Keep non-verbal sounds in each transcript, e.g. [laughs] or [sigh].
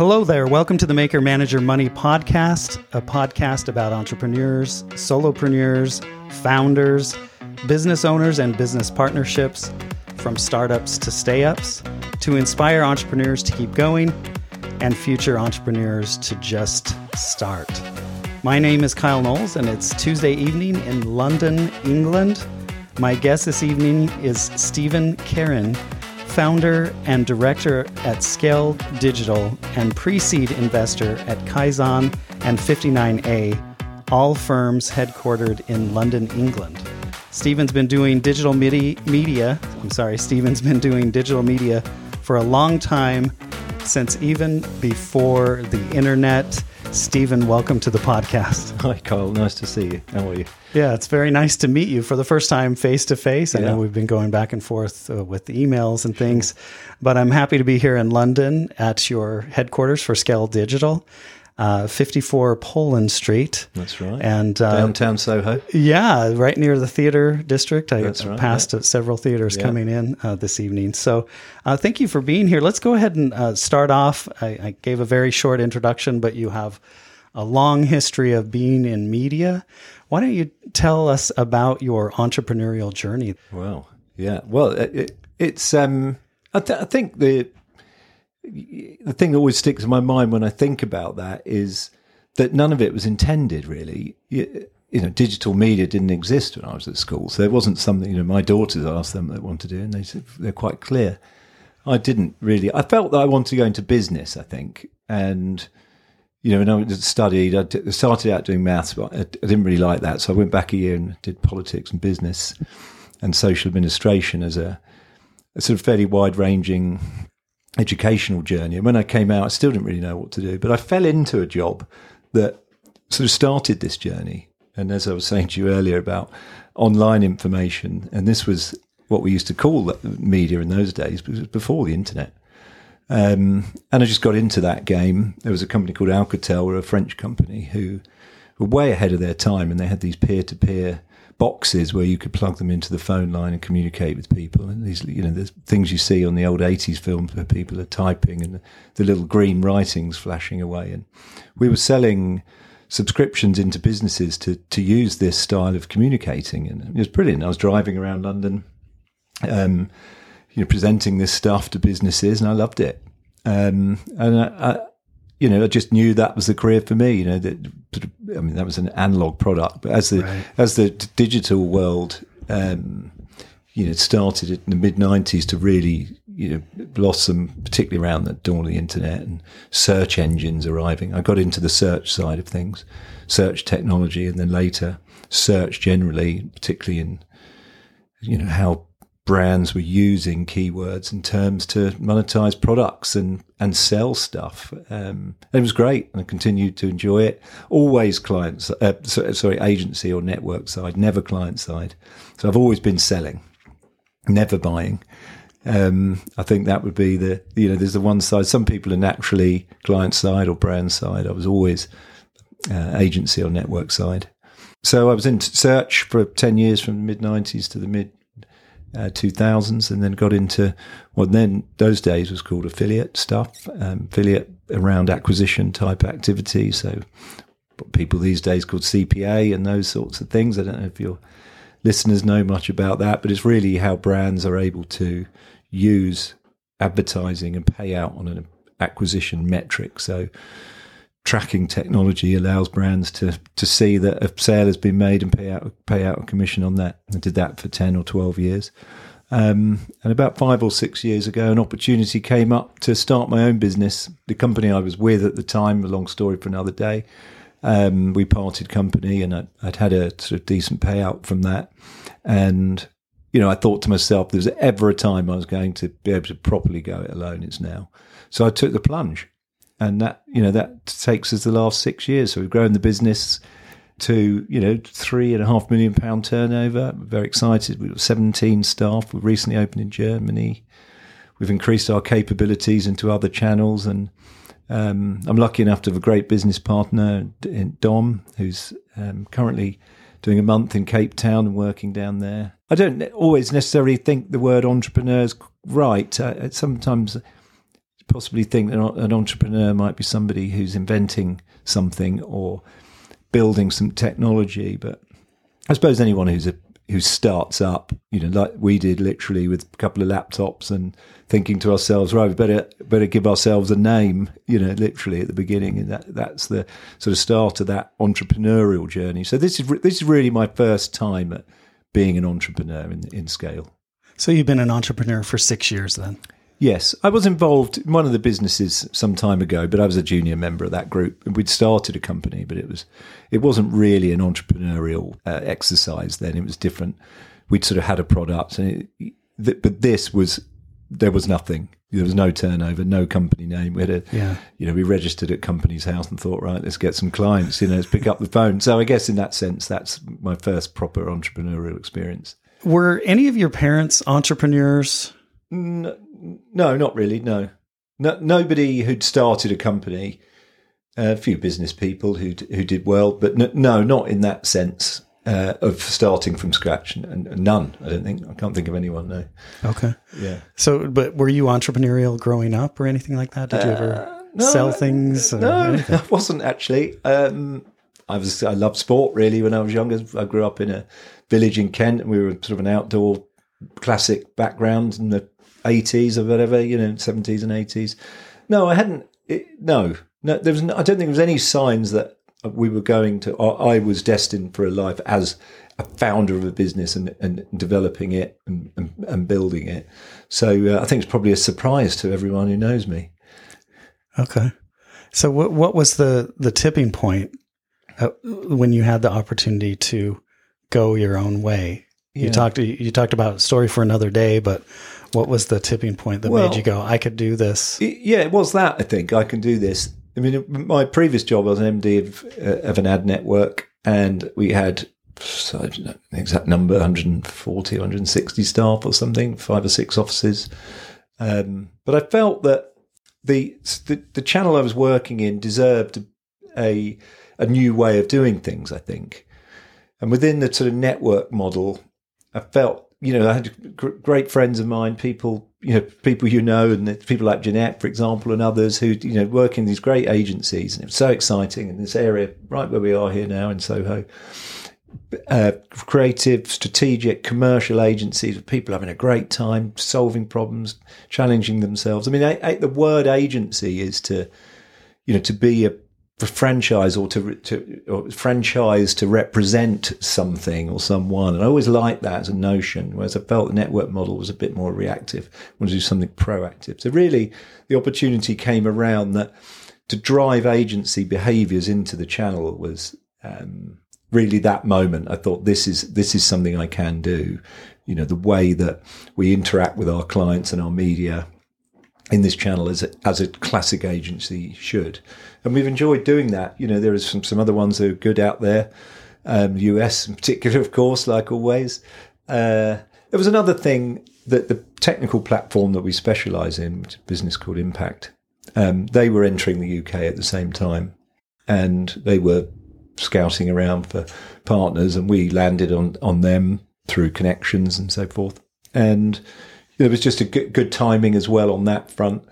Hello there. Welcome to the Maker Manager Money Podcast, a podcast about entrepreneurs, solopreneurs, founders, business owners, and business partnerships, from startups to stay ups, to inspire entrepreneurs to keep going and future entrepreneurs to just start. My name is Kyle Knowles, and it's Tuesday evening in London, England. My guest this evening is Stephen Kerin founder and director at Scale Digital and pre seed investor at Kaizan and 59A, all firms headquartered in London, England. Stephen's been doing digital midi- media, I'm sorry, Stephen's been doing digital media for a long time, since even before the internet Stephen, welcome to the podcast. [laughs] Hi, Carl. Nice to see you. How are you? Yeah, it's very nice to meet you for the first time face to face. I know we've been going back and forth uh, with emails and things, but I'm happy to be here in London at your headquarters for Scale Digital uh, 54 Poland Street. That's right. And uh, downtown Soho. Yeah, right near the theater district. I right, passed yeah. several theaters yeah. coming in uh, this evening. So uh, thank you for being here. Let's go ahead and uh, start off. I, I, gave a very short introduction, but you have a long history of being in media. Why don't you tell us about your entrepreneurial journey? Well, yeah. Well, it, it's. Um, I, th- I think the the thing that always sticks in my mind when I think about that is that none of it was intended really. You, you, know, digital media didn't exist when I was at school, so there wasn't something. You know, my daughters asked them what they want to do, and they said they're quite clear. I didn't really. I felt that I wanted to go into business. I think, and you know, when I studied, I started out doing maths, but I didn't really like that, so I went back a year and did politics and business and social administration as a, a sort of fairly wide ranging educational journey. And when I came out, I still didn't really know what to do, but I fell into a job that sort of started this journey. And as I was saying to you earlier about online information, and this was what we used to call media in those days, because it was before the internet. Um, and I just got into that game. There was a company called Alcatel, a French company, who were way ahead of their time, and they had these peer to peer boxes where you could plug them into the phone line and communicate with people. And these, you know, the things you see on the old 80s films where people are typing and the little green writings flashing away. And we were selling subscriptions into businesses to, to use this style of communicating. And it was brilliant. I was driving around London, um, you know, presenting this stuff to businesses and I loved it. Um, and I, I, you know, I just knew that was the career for me. You know, that I mean, that was an analog product, but as the right. as the digital world, um, you know, started in the mid '90s to really, you know, blossom, particularly around the dawn of the internet and search engines arriving. I got into the search side of things, search technology, and then later search generally, particularly in, you know, how brands were using keywords and terms to monetize products and, and sell stuff. Um, it was great and I continued to enjoy it. Always clients, uh, sorry, agency or network side, never client side. So I've always been selling, never buying. Um, I think that would be the, you know, there's the one side. Some people are naturally client side or brand side. I was always uh, agency or network side. So I was in search for 10 years from the mid 90s to the mid uh, 2000s and then got into what then those days was called affiliate stuff, um, affiliate around acquisition type activity. So people these days called CPA and those sorts of things. I don't know if your listeners know much about that, but it's really how brands are able to use advertising and pay out on an acquisition metric. So tracking technology allows brands to to see that a sale has been made and pay out pay out a commission on that. I did that for ten or twelve years. Um, and about five or six years ago, an opportunity came up to start my own business. The company I was with at the time, a long story for another day. Um, we parted company, and I, would had a sort of decent payout from that. And you know, I thought to myself, there's ever a time I was going to be able to properly go it alone. It's now. So I took the plunge and that you know that takes us the last six years. So we've grown the business to you know three and a half million pound turnover. We're very excited. We've got seventeen staff. We've recently opened in Germany. We've increased our capabilities into other channels, and um, I'm lucky enough to have a great business partner in Dom, who's um, currently doing a month in Cape Town and working down there. I don't always necessarily think the word entrepreneur is right. Uh, sometimes possibly think that an entrepreneur might be somebody who's inventing something or building some technology. But I suppose anyone who's a who starts up, you know, like we did, literally with a couple of laptops and thinking to ourselves, right, we better better give ourselves a name, you know, literally at the beginning, and that that's the sort of start of that entrepreneurial journey. So this is this is really my first time at being an entrepreneur in in scale. So you've been an entrepreneur for six years then. Yes, I was involved in one of the businesses some time ago, but I was a junior member of that group. We'd started a company, but it was it wasn't really an entrepreneurial uh, exercise then. It was different. We'd sort of had a product, and it, th- but this was there was nothing. There was no turnover, no company name. We had a, yeah. you know, we registered at Companies House and thought, right, let's get some clients. You know, let's pick up the phone. So I guess in that sense, that's my first proper entrepreneurial experience. Were any of your parents entrepreneurs? No, no, not really. No, no nobody who'd started a company. A few business people who who did well, but no, no not in that sense uh, of starting from scratch. And, and, none, I don't think. I can't think of anyone. No. Okay. Yeah. So, but were you entrepreneurial growing up or anything like that? Did you ever uh, no, sell things? No, [laughs] I wasn't actually. Um, I was. I loved sport really when I was younger. I grew up in a village in Kent, and we were sort of an outdoor classic background in the 80s or whatever, you know, 70s and 80s. No, I hadn't. It, no, no, there was. No, I don't think there was any signs that we were going to. I was destined for a life as a founder of a business and, and developing it and, and, and building it. So uh, I think it's probably a surprise to everyone who knows me. Okay. So what what was the the tipping point uh, when you had the opportunity to go your own way? You talked you talked about story for another day, but what was the tipping point that well, made you go, I could do this? Yeah, it was that, I think. I can do this. I mean, my previous job, I was an MD of, uh, of an ad network, and we had, so I don't know the exact number, 140, 160 staff or something, five or six offices. Um, but I felt that the, the, the channel I was working in deserved a a new way of doing things. I think, and within the sort of network model, I felt you know, I had great friends of mine, people, you know, people you know, and people like Jeanette, for example, and others who, you know, work in these great agencies. And it was so exciting in this area, right where we are here now in Soho. Uh, creative, strategic, commercial agencies with people having a great time, solving problems, challenging themselves. I mean, I, I, the word agency is to, you know, to be a franchise or to, to or franchise to represent something or someone. And I always liked that as a notion, whereas I felt the network model was a bit more reactive. I want to do something proactive. So really the opportunity came around that to drive agency behaviors into the channel was um, really that moment. I thought this is this is something I can do. You know, the way that we interact with our clients and our media in this channel as a, as a classic agency should. And we've enjoyed doing that. You know, there are some, some other ones that are good out there, um, US in particular, of course, like always. Uh, there was another thing that the technical platform that we specialize in, which is a business called Impact, um, they were entering the UK at the same time and they were scouting around for partners and we landed on, on them through connections and so forth. And there was just a good, good timing as well on that front.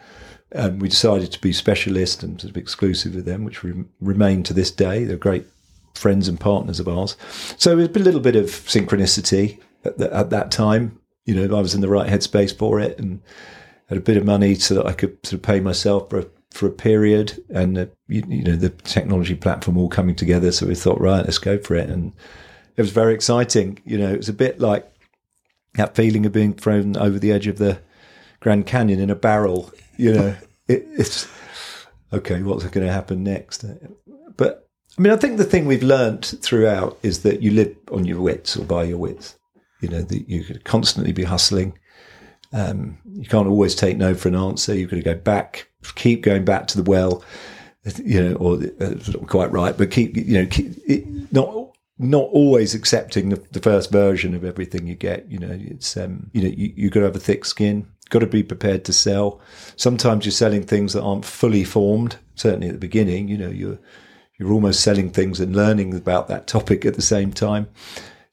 Um, we decided to be specialist and to be exclusive with them, which we remain to this day. They're great friends and partners of ours. So there's been a little bit of synchronicity at, the, at that time. You know, I was in the right headspace for it and had a bit of money so that I could sort of pay myself for a, for a period and, you, you know, the technology platform all coming together. So we thought, right, let's go for it. And it was very exciting. You know, it was a bit like that feeling of being thrown over the edge of the Grand Canyon in a barrel. You know, it, it's okay. What's going to happen next? But I mean, I think the thing we've learnt throughout is that you live on your wits or by your wits. You know, that you could constantly be hustling. Um, you can't always take no for an answer. You've got to go back, keep going back to the well. You know, or uh, not quite right, but keep you know, keep, it, not not always accepting the, the, first version of everything you get. You know, it's um, you know you you got to have a thick skin. Got to be prepared to sell. Sometimes you're selling things that aren't fully formed. Certainly at the beginning, you know you're you're almost selling things and learning about that topic at the same time.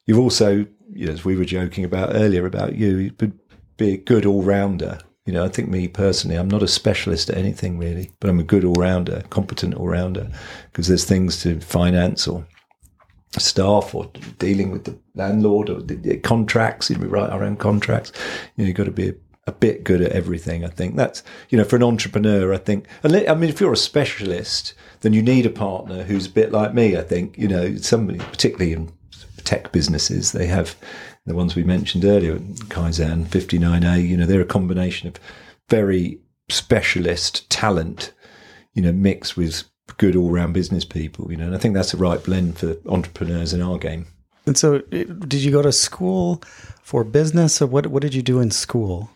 You've also, you know, as we were joking about earlier about you, you be a good all rounder. You know, I think me personally, I'm not a specialist at anything really, but I'm a good all rounder, competent all rounder, because there's things to finance or staff or dealing with the landlord or the contracts. You know, we write our own contracts. You know, you've got to be a, a, bit good at everything. I think that's you know for an entrepreneur. I think. I mean, if you're a specialist, then you need a partner who's a bit like me. I think you know somebody, particularly in tech businesses, they have the ones we mentioned earlier, Kaizan, 59A. You know, they're a combination of very specialist talent, you know, mixed with good all round business people, you know, and I think that's the right blend for entrepreneurs in our game. And so, eh, did you go to school for business, or what? What did you do in school?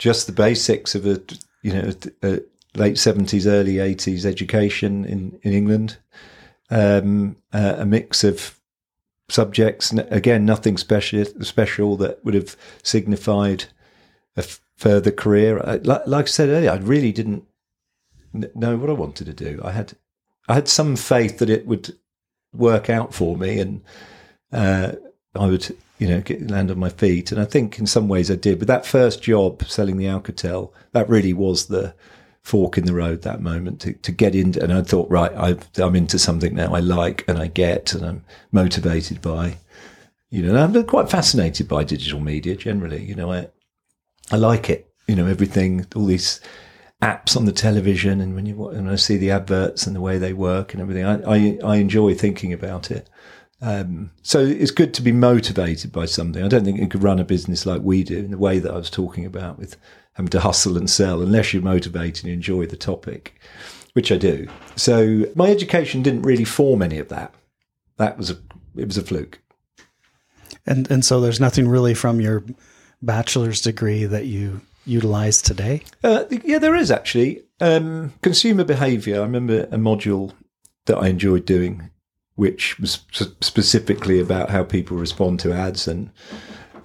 Just the basics of a, you know, a late seventies, early eighties education in in England. Um, uh, a mix of subjects. Again, nothing special special that would have signified a further career. Like, like I said earlier, I really didn't know what I wanted to do. I had I had some faith that it would work out for me, and uh, I would you know get, land on my feet. And I think in some ways I did. But that first job selling the Alcatel, that really was the fork in the road that moment to, to get into and I thought right i am into something now I like and I get and I'm motivated by you know I'm quite fascinated by digital media generally you know I I like it you know everything all these apps on the television and when you when I see the adverts and the way they work and everything, I, I, I enjoy thinking about it. Um, so it's good to be motivated by something. I don't think you could run a business like we do in the way that I was talking about with having to hustle and sell unless you're motivated and enjoy the topic, which I do. So my education didn't really form any of that. That was a it was a fluke. And and so there's nothing really from your bachelor's degree that you utilize today? Uh, yeah, there is actually. Um, consumer behavior. I remember a module that I enjoyed doing, which was specifically about how people respond to ads and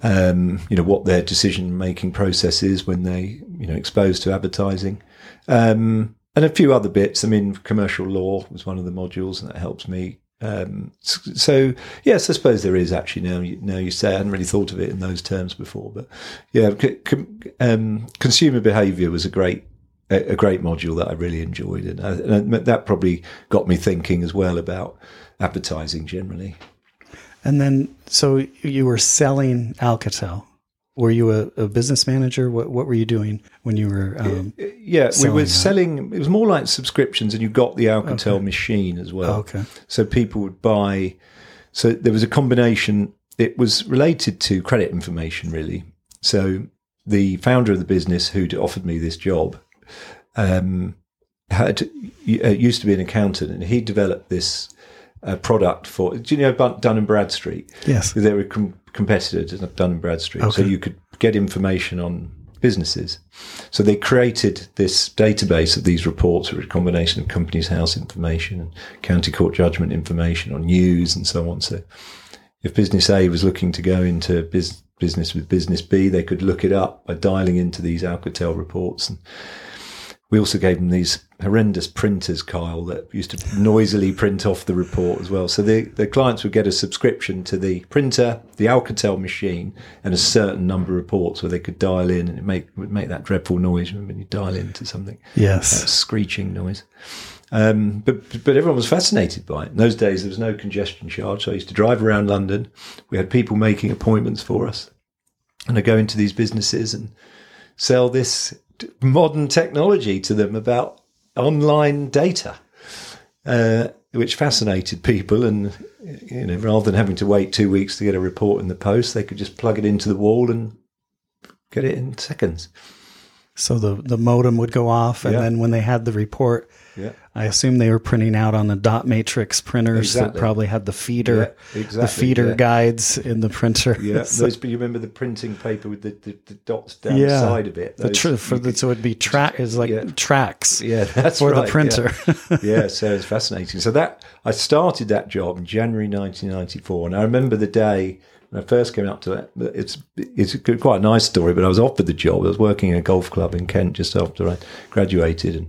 um, you know what their decision making process is when they you know exposed to advertising. Um, and a few other bits. I mean, commercial law was one of the modules, and that helps me um, so yes, I suppose there is actually now. You, now you say I hadn't really thought of it in those terms before, but yeah, um, consumer behaviour was a great a, a, great module that I really enjoyed, and, I, and, that probably got me thinking as well about advertising generally. And then, so you were selling Alcatel. Were you a, a, business manager? What what were you doing when you were? Um, yeah, we were that? selling. It was more like subscriptions, and you got the Alcatel okay. machine as well. okay. So people would buy. So there was a combination. It was related to credit information, really. So the founder of the business who'd offered me this job um, had uh, used to be an accountant, and he developed this uh, product for. Do you know Dun and Bradstreet? Yes, they were com- competitors at Dun and Bradstreet, okay. so you could get information on businesses. So they created this database of these reports, which were a combination of company's house information and county court judgment information on news and so on. So if business A was looking to go into biz- business with business B, they could look it up by dialing into these Alcatel reports and we also gave them these horrendous printers, Kyle, that used to noisily print off the report as well. So the, the clients would get a subscription to the printer, the Alcatel machine, and a certain number of reports where they could dial in and it make, would make that dreadful noise when you dial into something. Yes. That screeching noise. Um, but but everyone was fascinated by it. In those days, there was no congestion charge. So I used to drive around London. We had people making appointments for us. And I go into these businesses and sell this modern technology to them about online data, uh, which fascinated people. And you know, rather than having to wait two weeks to get a report in the post, they could just plug it into the wall and get it in seconds. So the the modem would go off, and yeah. then when they had the report, yeah. I assume they were printing out on the dot matrix printers exactly. that probably had the feeder, yeah, exactly, the feeder yeah. guides in the printer. Yeah, [laughs] so, those, you remember the printing paper with the, the, the dots down yeah, the side of it. Those, the tr- for the, so it'd be track is like tracks. [laughs] Yeah, that's for right, the printer. [laughs] Yeah. so it's fascinating. So that I started that job in January 1994, and I remember the day when I first came up to that. It's it's quite a nice story, but I was offered the job. I was working in a golf club in Kent just after I graduated, and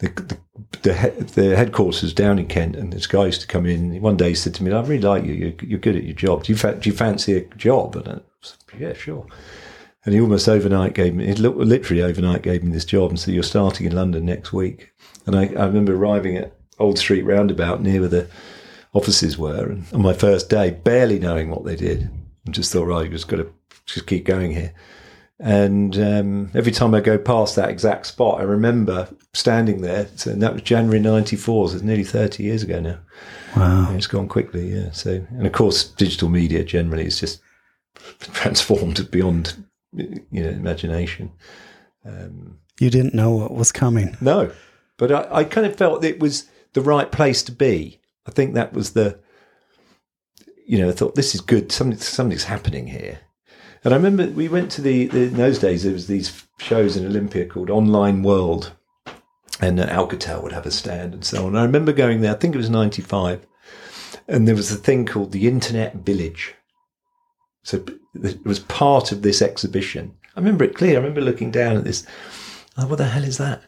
the, the the, headquarters down in Kent, and this guy used to come in. One day he said to me, "I really like you. You're, you're good at your job. Do you fa- do you fancy a job?" And I said, "Yeah, sure." And he almost overnight gave me, literally overnight gave me this job and said, You're starting in London next week. And I, I remember arriving at Old Street Roundabout near where the offices were. And on my first day, barely knowing what they did, and just thought, right, you just got to just keep going here. And um, every time I go past that exact spot, I remember standing there. So, and that was January '94, so it's nearly 30 years ago now. Wow, and it's gone quickly. Yeah. So, and of course, digital media generally is just transformed beyond you know imagination. Um, you didn't know what was coming. No, but I, I kind of felt it was the right place to be. I think that was the, you know, I thought this is good. Something, something's happening here. And I remember we went to the, the in those days there was these shows in Olympia called Online World, and uh, Alcatel would have a stand and so on. I remember going there. I think it was '95, and there was a thing called the Internet Village. So it was part of this exhibition. I remember it clear. I remember looking down at this. Oh, what the hell is that?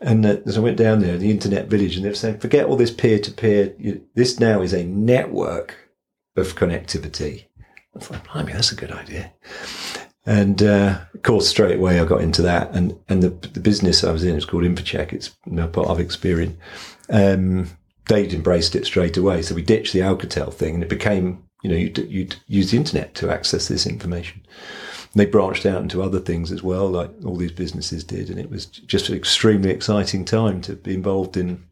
And uh, as I went down there, the Internet Village, and they were saying, forget all this peer to peer. This now is a network of connectivity. I thought, blimey, that's a good idea. And uh, of course, straight away I got into that, and and the the business I was in was called Infocheck. It's part of Experian. Um, they'd embraced it straight away, so we ditched the Alcatel thing, and it became you know you'd, you'd use the internet to access this information. And they branched out into other things as well, like all these businesses did, and it was just an extremely exciting time to be involved in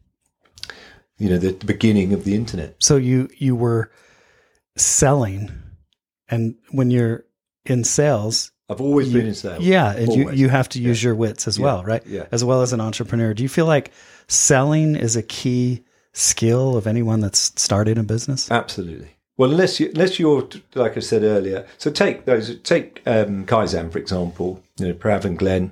you know the beginning of the internet. So you you were selling and when you're in sales, I've always you, been in sales. Yeah, and you, you have to use yeah. your wits as yeah. well, right? Yeah. As well as an entrepreneur. Do you feel like selling is a key skill of anyone that's started a business? Absolutely. Well, unless you unless you're like I said earlier, so take those take um, Kaizan for example. You know, Prav and Glenn.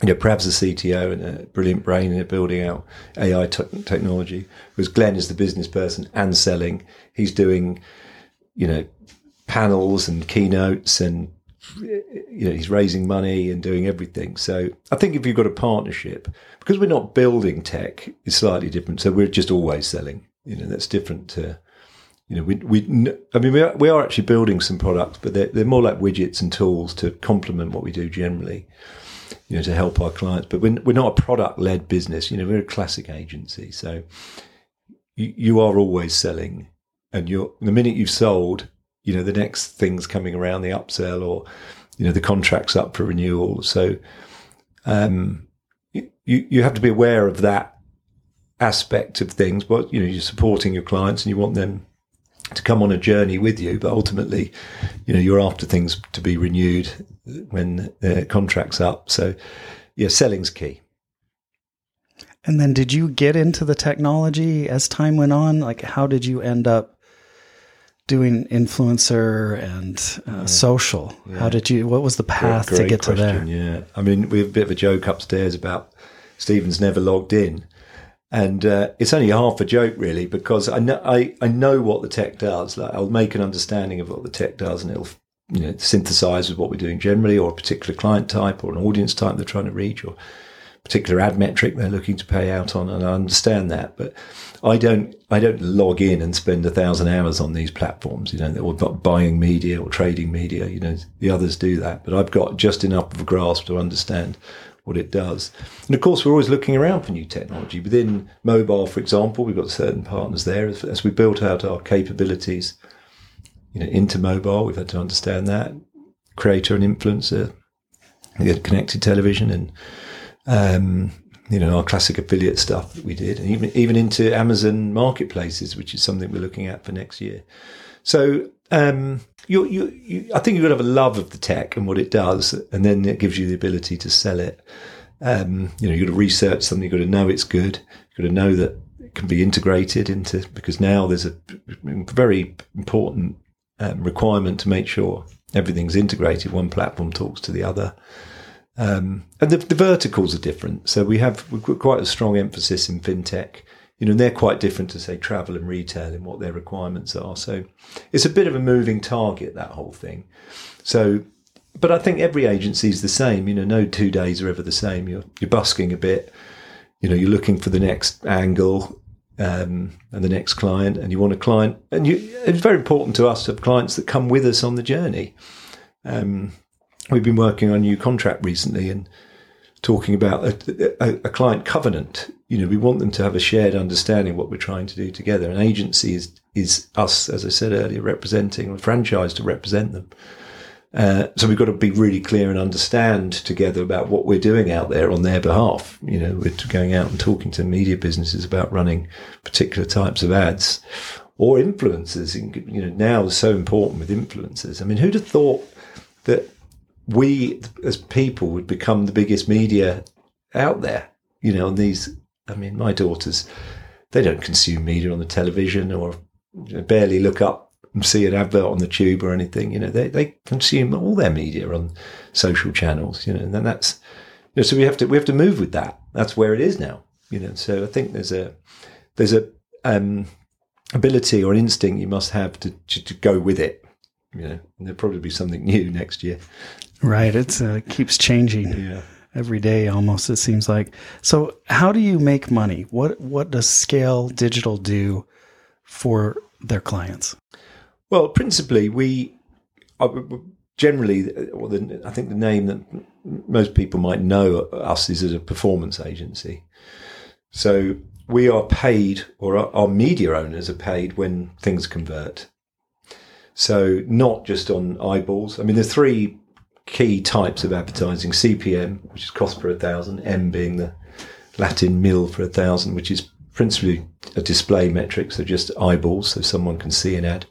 You know, Prav's the CTO and a brilliant brain in building out AI technology. Whereas Glenn is the business person and selling. He's doing, you know, panels and keynotes and you know he's raising money and doing everything. So i think if you've got a partnership because we're not building tech it's slightly different. So we're just always selling. You know that's different to you know we we i mean we are, we are actually building some products but they're, they're more like widgets and tools to complement what we do generally you know to help our clients. But we're, we're not a product led business. You know we're a classic agency. So you, you are always selling and you're the minute you've sold you know the next things coming around the upsell or you know the contracts up for renewal. So um, you you have to be aware of that aspect of things but you know you're supporting your clients and you want them to come on a journey with you but ultimately you know you're after things to be renewed when the contracts up. So yeah selling's key. And then did you get into the technology as time went on? Like how did you end up doing influencer and uh, yeah. social? Yeah. How did you? What was the path great, great to get question, to there? Yeah, I mean, we have a bit of a joke upstairs about Stephen's never logged in, and uh, it's only half a joke really because I know I, I know what the tech does. Like I'll make an understanding of what the tech does, and it'll you know synthesize with what we're doing generally, or a particular client type, or an audience type they're trying to reach, or particular ad metric they're looking to pay out on, and I understand that. But I don't, I don't log in and spend a thousand hours on these platforms, you know, or buying media or trading media. You know, the others do that, but I've got just enough of a grasp to understand what it does. And of course, we're always looking around for new technology within mobile, for example. We've got certain partners there as, as we built out our capabilities. You know, into mobile, we've had to understand that creator and influencer, connected television and um, you know, our classic affiliate stuff that we did, and even even into Amazon marketplaces, which is something we're looking at for next year. So um, you, you, you, I think you've got to have a love of the tech and what it does, and then it gives you the ability to sell it. Um, you know, you've got to research something, you've got to know it's good, you've got to know that it can be integrated into, because now there's a very important um, requirement to make sure everything's integrated. One platform talks to the other. Um, and the, the, verticals are different. So we have quite a strong emphasis in fintech. You know, they're quite different to say travel and retail in what their requirements are. So it's a bit of a moving target that whole thing. So, but I think every agency is the same. You know, no two days are ever the same. You're you're busking a bit. You know, you're looking for the next angle um, and the next client, and you want a client. And you, it's very important to us to have clients that come with us on the journey. Um, we've been working on a new contract recently and talking about a, a, a, client covenant. You know, we want them to have a shared understanding of what we're trying to do together. An agency is is us, as I said earlier, representing a franchise to represent them. Uh, so we've got to be really clear and understand together about what we're doing out there on their behalf. You know, we're going out and talking to media businesses about running particular types of ads or influencers. You know, now is so important with influencers. I mean, who'd have thought that we as people would become the biggest media out there. You know, and these, I mean, my daughters, they don't consume media on the television or barely look up and see an advert on the tube or anything. You know, they, they consume all their media on social channels, you know, and then that's, you know, so we have to, we have to move with that. That's where it is now, you know, so I think there's a, there's a, um, ability or instinct you must have to, to, to go with it you know, there'll probably be something new next year. Right. It's uh, keeps changing. [laughs] Yeah. Every day, almost it seems like. So, how do you make money? What What does Scale Digital do for their clients? Well, principally, we uh, generally, or the, I think the name that most people might know us is as a performance agency. So we are paid, or our media owners are paid when things convert. So not just on eyeballs. I mean, there's three key types of advertising: CPM, which is cost per a thousand; M being the Latin mil for a thousand, which is principally a display metric, so just eyeballs, so someone can see an ad.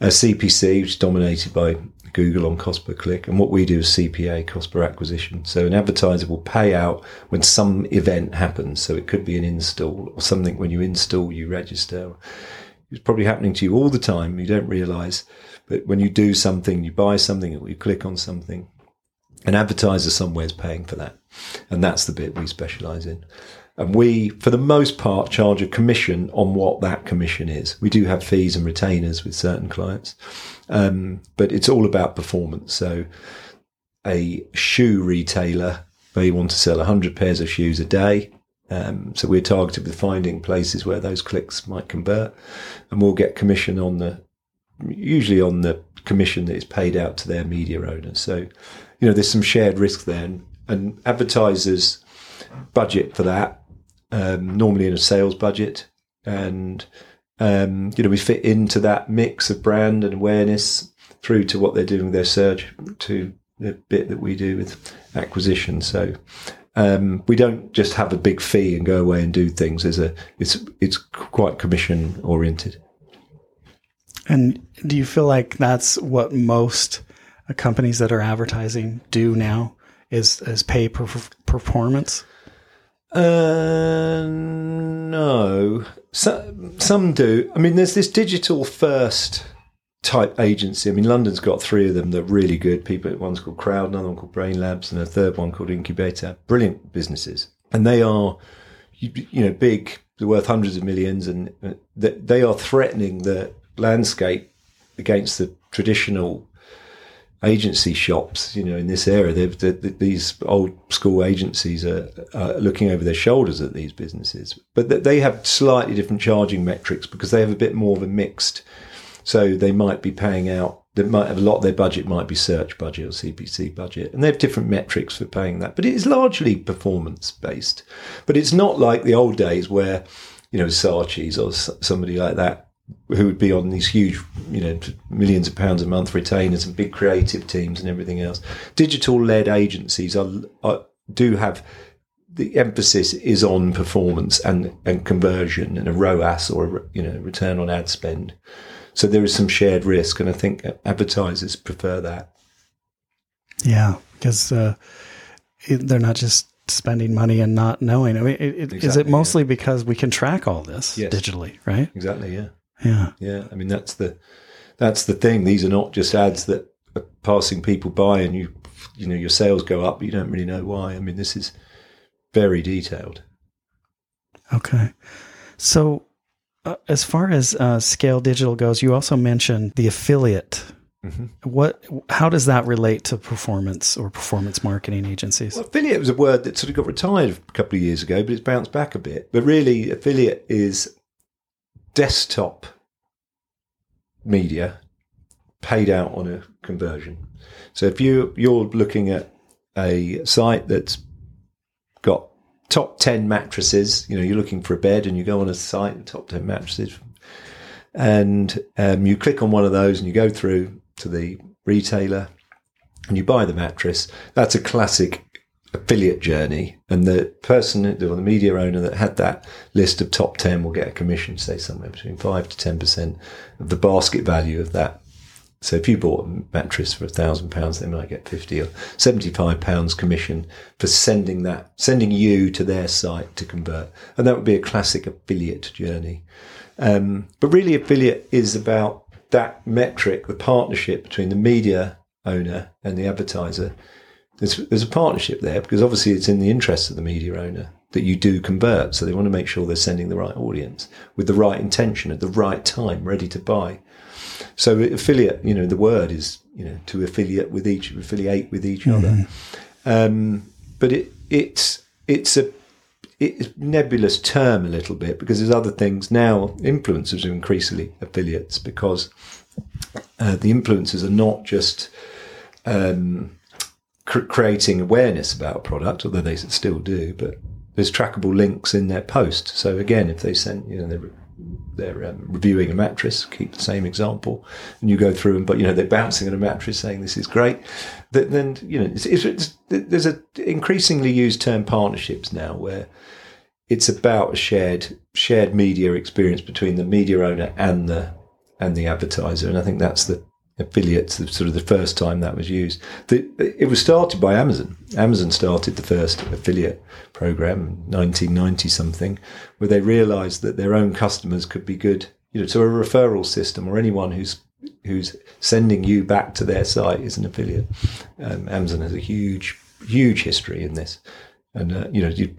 Uh, a CPC, which is dominated by Google on cost per click, and what we do is CPA, cost per acquisition. So an advertiser will pay out when some event happens. So it could be an install or something when you install, you register it's probably happening to you all the time. You don't realize, but when you do something, you buy something, or you click on something, an advertiser somewhere is paying for that. And that's the bit we specialize in. And we, for the most part, charge a commission on what that commission is. We do have fees and retainers with certain clients, um, but it's all about performance. So a shoe retailer may want to sell 100 pairs of shoes a day. Um, so we're targeted with finding places where those clicks might convert, and we'll get commission on the usually on the commission that is paid out to their media owners. So, you know, there's some shared risk there, and, and advertisers budget for that um, normally in a sales budget, and um, you know we fit into that mix of brand and awareness through to what they're doing with their search to the bit that we do with acquisition. So um, we don't just have a big fee and go away and do things. There's a it's it's quite commission oriented. And do you feel like that's what most companies that are advertising do now? Is is pay per performance? Uh, no. So, some do. I mean, there's this digital first type agency. I mean, London's got three of them that are really good. People, one's called Croud, another one called Brainlabs, and a third one called Incubeta. Brilliant businesses, and they are, you, you know, big. They're worth hundreds of millions, and uh, they are threatening the landscape against the traditional agency shops. You know, in this area, they've, they're, these old school agencies are, are, looking over their shoulders at these businesses, but they have slightly different charging metrics because they have a bit more of a mixed so they might be paying out. They might have a lot their budget might be search budget or CPC budget, and they have different metrics for paying that. But it is largely performance based. But it's not like the old days where you know Saatchi's or somebody like that who would be on these huge, you know, millions of pounds a month retainers and big creative teams and everything else. Digital led agencies are, are, do have the emphasis is on performance and, and conversion and a ROAS or a, you know return on ad spend. So there is some shared risk, and I think advertisers prefer that. Yeah, because uh, they're not just spending money and not knowing. I mean, it, it, exactly, is it mostly yeah. because we can track all this yes. digitally, right? Exactly. Yeah. Yeah. Yeah. I mean, that's the that's the thing. These are not just ads that are passing people by, and you you know your sales go up. But you don't really know why. I mean, this is very detailed. Okay. So uh, as far as uh, Scale Digital goes, you also mentioned the affiliate. Mm-hmm. What? How does that relate to performance or performance marketing agencies? Well, affiliate was a word that sort of got retired a couple of years ago, but it's bounced back a bit. But really, affiliate is desktop media paid out on a conversion. So if you you're looking at a site that's top 10 mattresses, you know, you're looking for a bed and you go on a site, top 10 mattresses, and um, you click on one of those and you go through to the retailer and you buy the mattress. That's a classic affiliate journey. And the person or the media owner that had that list of top 10 will get a commission, say somewhere between 5 to 10% of the basket value of that. So if you bought a mattress for a thousand pounds, they might get 50 or 75 pounds commission for sending that, sending you to their site to convert. And that would be a classic affiliate journey. Um, but really affiliate is about that metric, the partnership between the media owner and the advertiser there's, there's a partnership there because obviously it's in the interest of the media owner that you do convert. So they want to make sure they're sending the right audience with the right intention at the right time, ready to buy. So affiliate, you know, the word is, you know, to affiliate with each, affiliate with each mm-hmm. other. Um, but it, it's, it's a, it's nebulous term a little bit because there's other things now. Influencers are increasingly affiliates because uh, the influencers are not just um, cr- creating awareness about a product, although they still do, but there's trackable links in their post. So again, if they send, you know, they're, um, reviewing a mattress, keep the same example, and you go through and, but you know, they're bouncing on a mattress saying this is great. That Then, you know, it's, it's, it's, there's an increasingly used term partnerships now where it's about a shared shared media experience between the media owner and the and the advertiser, and I think that's the affiliates, sort of the first time that was used. The, it was started by Amazon. Amazon started the first affiliate program, 1990 something, where they realized that their own customers could be good, you know, to a referral system or anyone who's who's sending you back to their site is an affiliate. Um, Amazon has a huge, huge history in this, and uh, you know, you,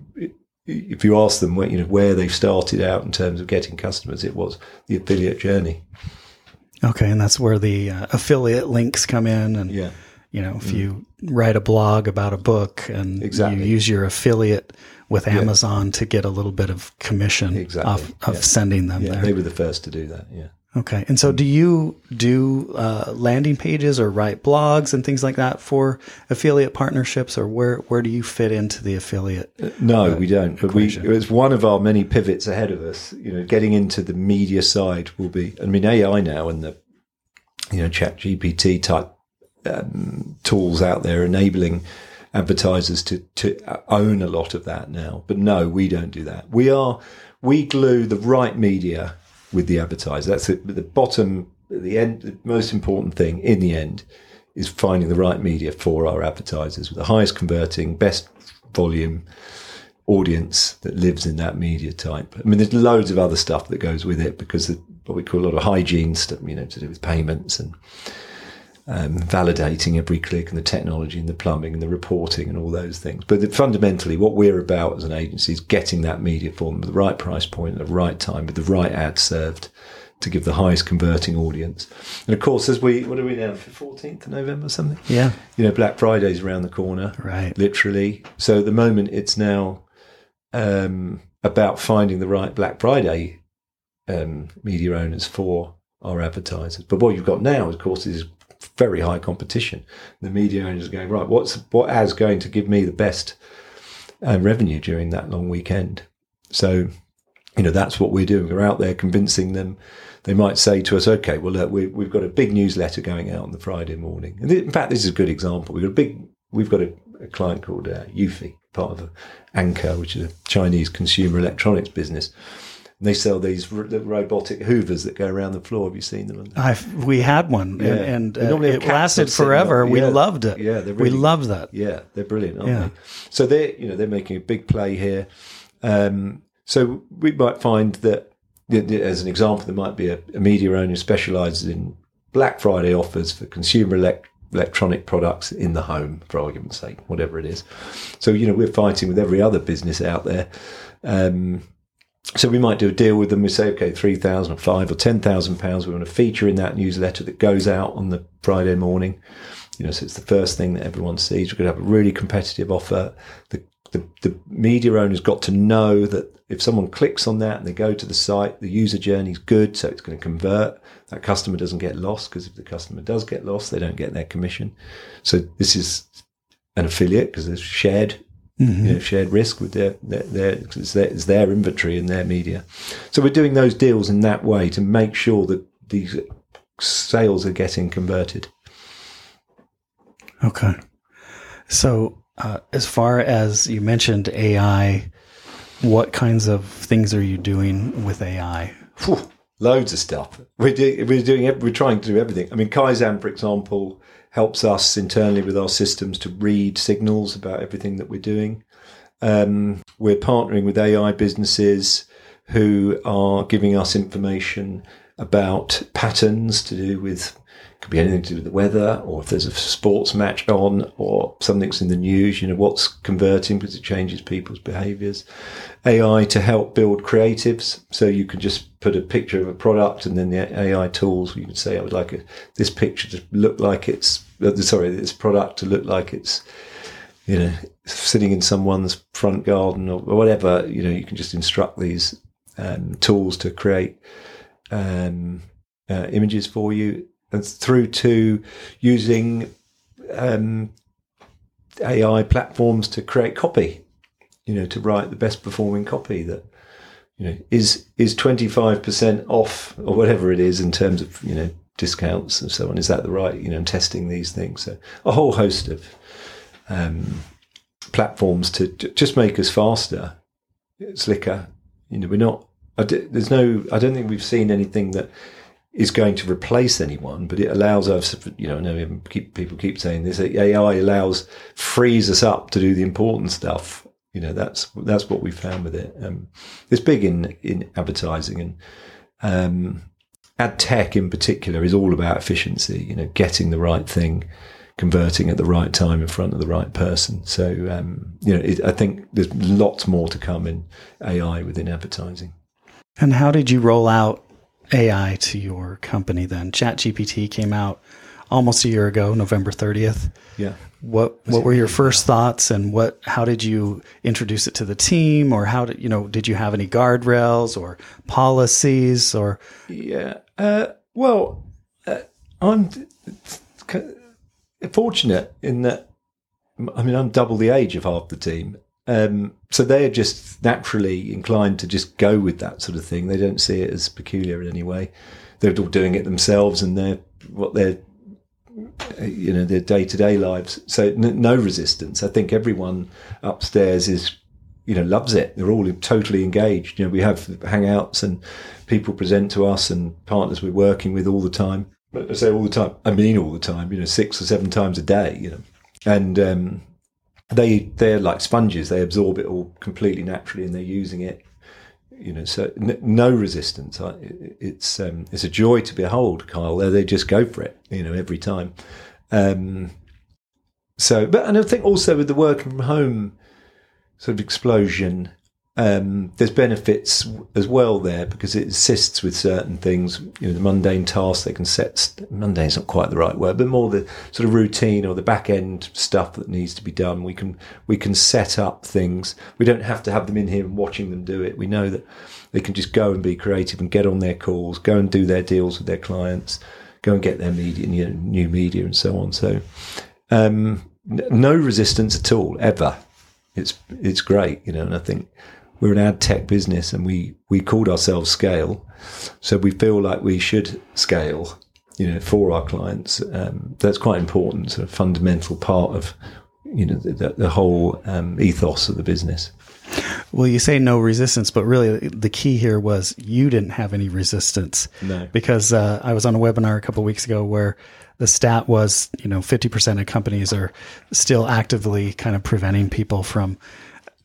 if you ask them where you know where they've started out in terms of getting customers, it was the affiliate journey. Okay, and that's where the uh, affiliate links come in, and yeah. you know, if mm. you write a blog about a book and exactly. you use your affiliate with Amazon yeah. to get a little bit of commission exactly. off of yeah. sending them yeah, there. They were the first to do that. Yeah. Okay, and so do you do uh, landing pages or write blogs and things like that for affiliate partnerships, or where where do you fit into the affiliate? Uh, no, uh, we don't. But we it's one of our many pivots ahead of us. You know, getting into the media side will be. I mean, AI now and the you know ChatGPT type um, tools out there enabling advertisers to to own a lot of that now. But no, we don't do that. We are we glue the right media with the advertiser. That's the, the bottom, the end, the most important thing in the end is finding the right media for our advertisers with the highest converting, best volume audience that lives in that media type. I mean, there's loads of other stuff that goes with it because of what we call a lot of hygiene stuff, you know, to do with payments and um, validating every click and the technology and the plumbing and the reporting and all those things. But fundamentally, what we're about as an agency is getting that media for them at the right price point at the right time with the right ad served to give the highest converting audience. And of course, as we, what are we now, 14th of November or something? Yeah. You know, Black Friday's around the corner. Right. Literally. So at the moment, it's now um, about finding the right Black Friday um, media owners for our advertisers. But what you've got now, of course, is very high competition. The media owners are going right. What's what ad's going to give me the best uh, revenue during that long weekend? So, you know, that's what we're doing. We're out there convincing them. They might say to us, "Okay, well, look, we, have got a big newsletter going out on the Friday morning." And in fact, this is a good example. We've got a big. We've got a, a client called uh, Eufy, part of Anker, which is a Chinese consumer electronics business they sell these r- robotic hoovers that go around the floor. Have you seen them? I've, we had one, yeah. and, and uh, it lasted forever. We loved it. Yeah, really, we love that. Yeah, they're brilliant, aren't yeah. they? So they're you know they're making a big play here. Um, so we might find that, as an example, there might be a, a media owner who specialises in Black Friday offers for consumer elect- electronic products in the home, for argument's sake, whatever it is. So you know we're fighting with every other business out there. Um, so we might do a deal with them. We say, okay, three thousand or five or ten thousand pounds. We want to feature in that newsletter that goes out on the Friday morning. You know, so it's the first thing that everyone sees. We're going to have a really competitive offer. The the, the media owner's got to know that if someone clicks on that and they go to the site, the user journey is good, so it's going to convert. That customer doesn't get lost because if the customer does get lost, they don't get their commission. So this is an affiliate because there's shared Mm-hmm. You know, shared risk with their, their, their it's, their, it's their inventory and their media. So we're doing those deals in that way to make sure that these sales are getting converted. Okay. So, uh, as far as you mentioned AI, what kinds of things are you doing with AI? Whew, loads of stuff. We're, do, we're doing. We're trying to do everything. I mean, Kaizan, for example, helps us internally with our systems to read signals about everything that we're doing. Um, we're partnering with AI businesses who are giving us information about patterns to do with could be anything to do with the weather or if there's a sports match on or something's in the news, you know, what's converting because it changes people's behaviors. AI to help build creatives. So you can just put a picture of a product and then the AI tools, you can say, I would like a, this picture to look like it's, uh, sorry, this product to look like it's, you know, sitting in someone's front garden or, whatever, you know, you can just instruct these um, tools to create um, uh, images for you and through to using um, AI platforms to create copy, you know, to write the best performing copy that, you know, is, is 25% off or whatever it is in terms of, you know, discounts and so on. Is that the right, you know, testing these things? So a whole host of um, platforms to just make us faster, slicker. You know, we're not, there's no, I don't think we've seen anything that is going to replace anyone, but it allows us, you know, I know people keep saying this, AI allows, frees us up to do the important stuff. You know, that's, that's what we found with it. Um, it's big in, in advertising and, um, ad tech in particular is all about efficiency, you know, getting the right thing, converting at the right time in front of the right person. So, um, you know, it, I think there's lots more to come in AI within advertising. And how did you roll out AI to your company then? ChatGPT came out almost a year ago, November 30th. Yeah. What what were your first thoughts and what how did you introduce it to the team or how did you know did you have any guardrails or policies or Yeah. Uh, well, uh, I'm fortunate in that I mean I'm double the age of half the team um, so they are just naturally inclined to just go with that sort of thing. They don't see it as peculiar in any way. They're all doing it themselves, and they're what they're you know their day to day lives. So n- no resistance. I think everyone upstairs is you know loves it. They're all totally engaged. You know we have hangouts and people present to us and partners we're working with all the time. I say all the time. I mean all the time. You know six or seven times a day. You know and um, they they're like sponges. They absorb it all completely naturally, and they're using it. You know, so n- no resistance. It's um, it's a joy to behold, Kyle. They, they just go for it. You know, every time. Um, so, but and I think also with the working from home sort of explosion, um, there's benefits as well there because it assists with certain things. You know, the mundane tasks they can set. Mundane is not quite the right word, but more the sort of routine or the back end stuff that needs to be done. We can we can set up things. We don't have to have them in here and watching them do it. We know that they can just go and be creative and get on their calls, go and do their deals with their clients, go and get their media, you know, new media, and so on. So, um, no resistance at all ever. It's it's great, you know, and I think we're an ad tech business and we, we called ourselves scale. So we feel like we should scale, you know, for our clients. Um, that's quite important, sort of fundamental part of, you know, the, the whole um, ethos of the business. Well, you say no resistance, but really the key here was you didn't have any resistance. No. Because uh, I was on a webinar a couple weeks ago where the stat was, you know, 50% of companies are still actively kind of preventing people from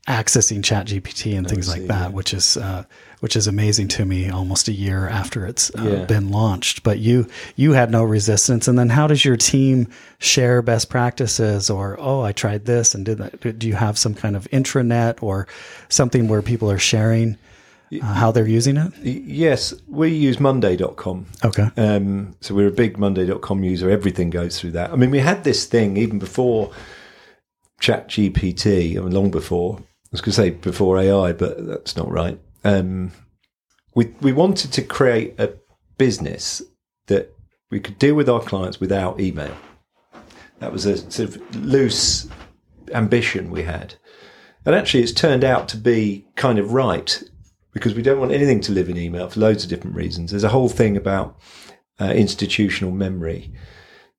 accessing ChatGPT and things like that yeah. which is uh, which is amazing to me almost a year after it's uh, yeah. been launched but you you had no resistance and then how does your team share best practices or oh i tried this and did that do you have some kind of intranet or something where people are sharing uh, how they're using it? Yes, we use Monday.com. Okay. Um, so we're a big Monday.com user. Everything goes through that. I mean, we had this thing even before ChatGPT, I mean, long before, was going to say before AI, but that's not right. Um, we, we wanted to create a business that we could deal with our clients without email. That was a sort of loose ambition we had. And actually, it's turned out to be kind of right because we don't want anything to live in email for loads of different reasons. There's a whole thing about uh, institutional memory.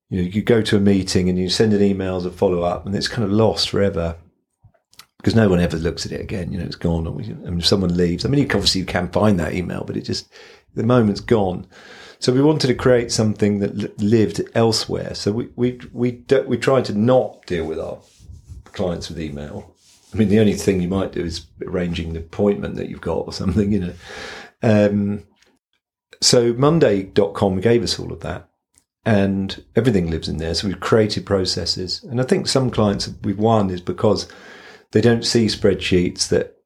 You know, you go to a meeting and you send an email as a follow up, and it's kind of lost forever because no one ever looks at it again. You know, it's gone. And if someone leaves, I mean, you can, obviously you can find that email, but it just the moment's gone. So we wanted to create something that lived elsewhere. So we we we we tried to not deal with our clients with email. I mean, the only thing you might do is arranging the appointment that you've got or something, you know. Um, so Monday.com gave us all of that and everything lives in there. So we've created processes. And I think some clients we've won is because they don't see spreadsheets that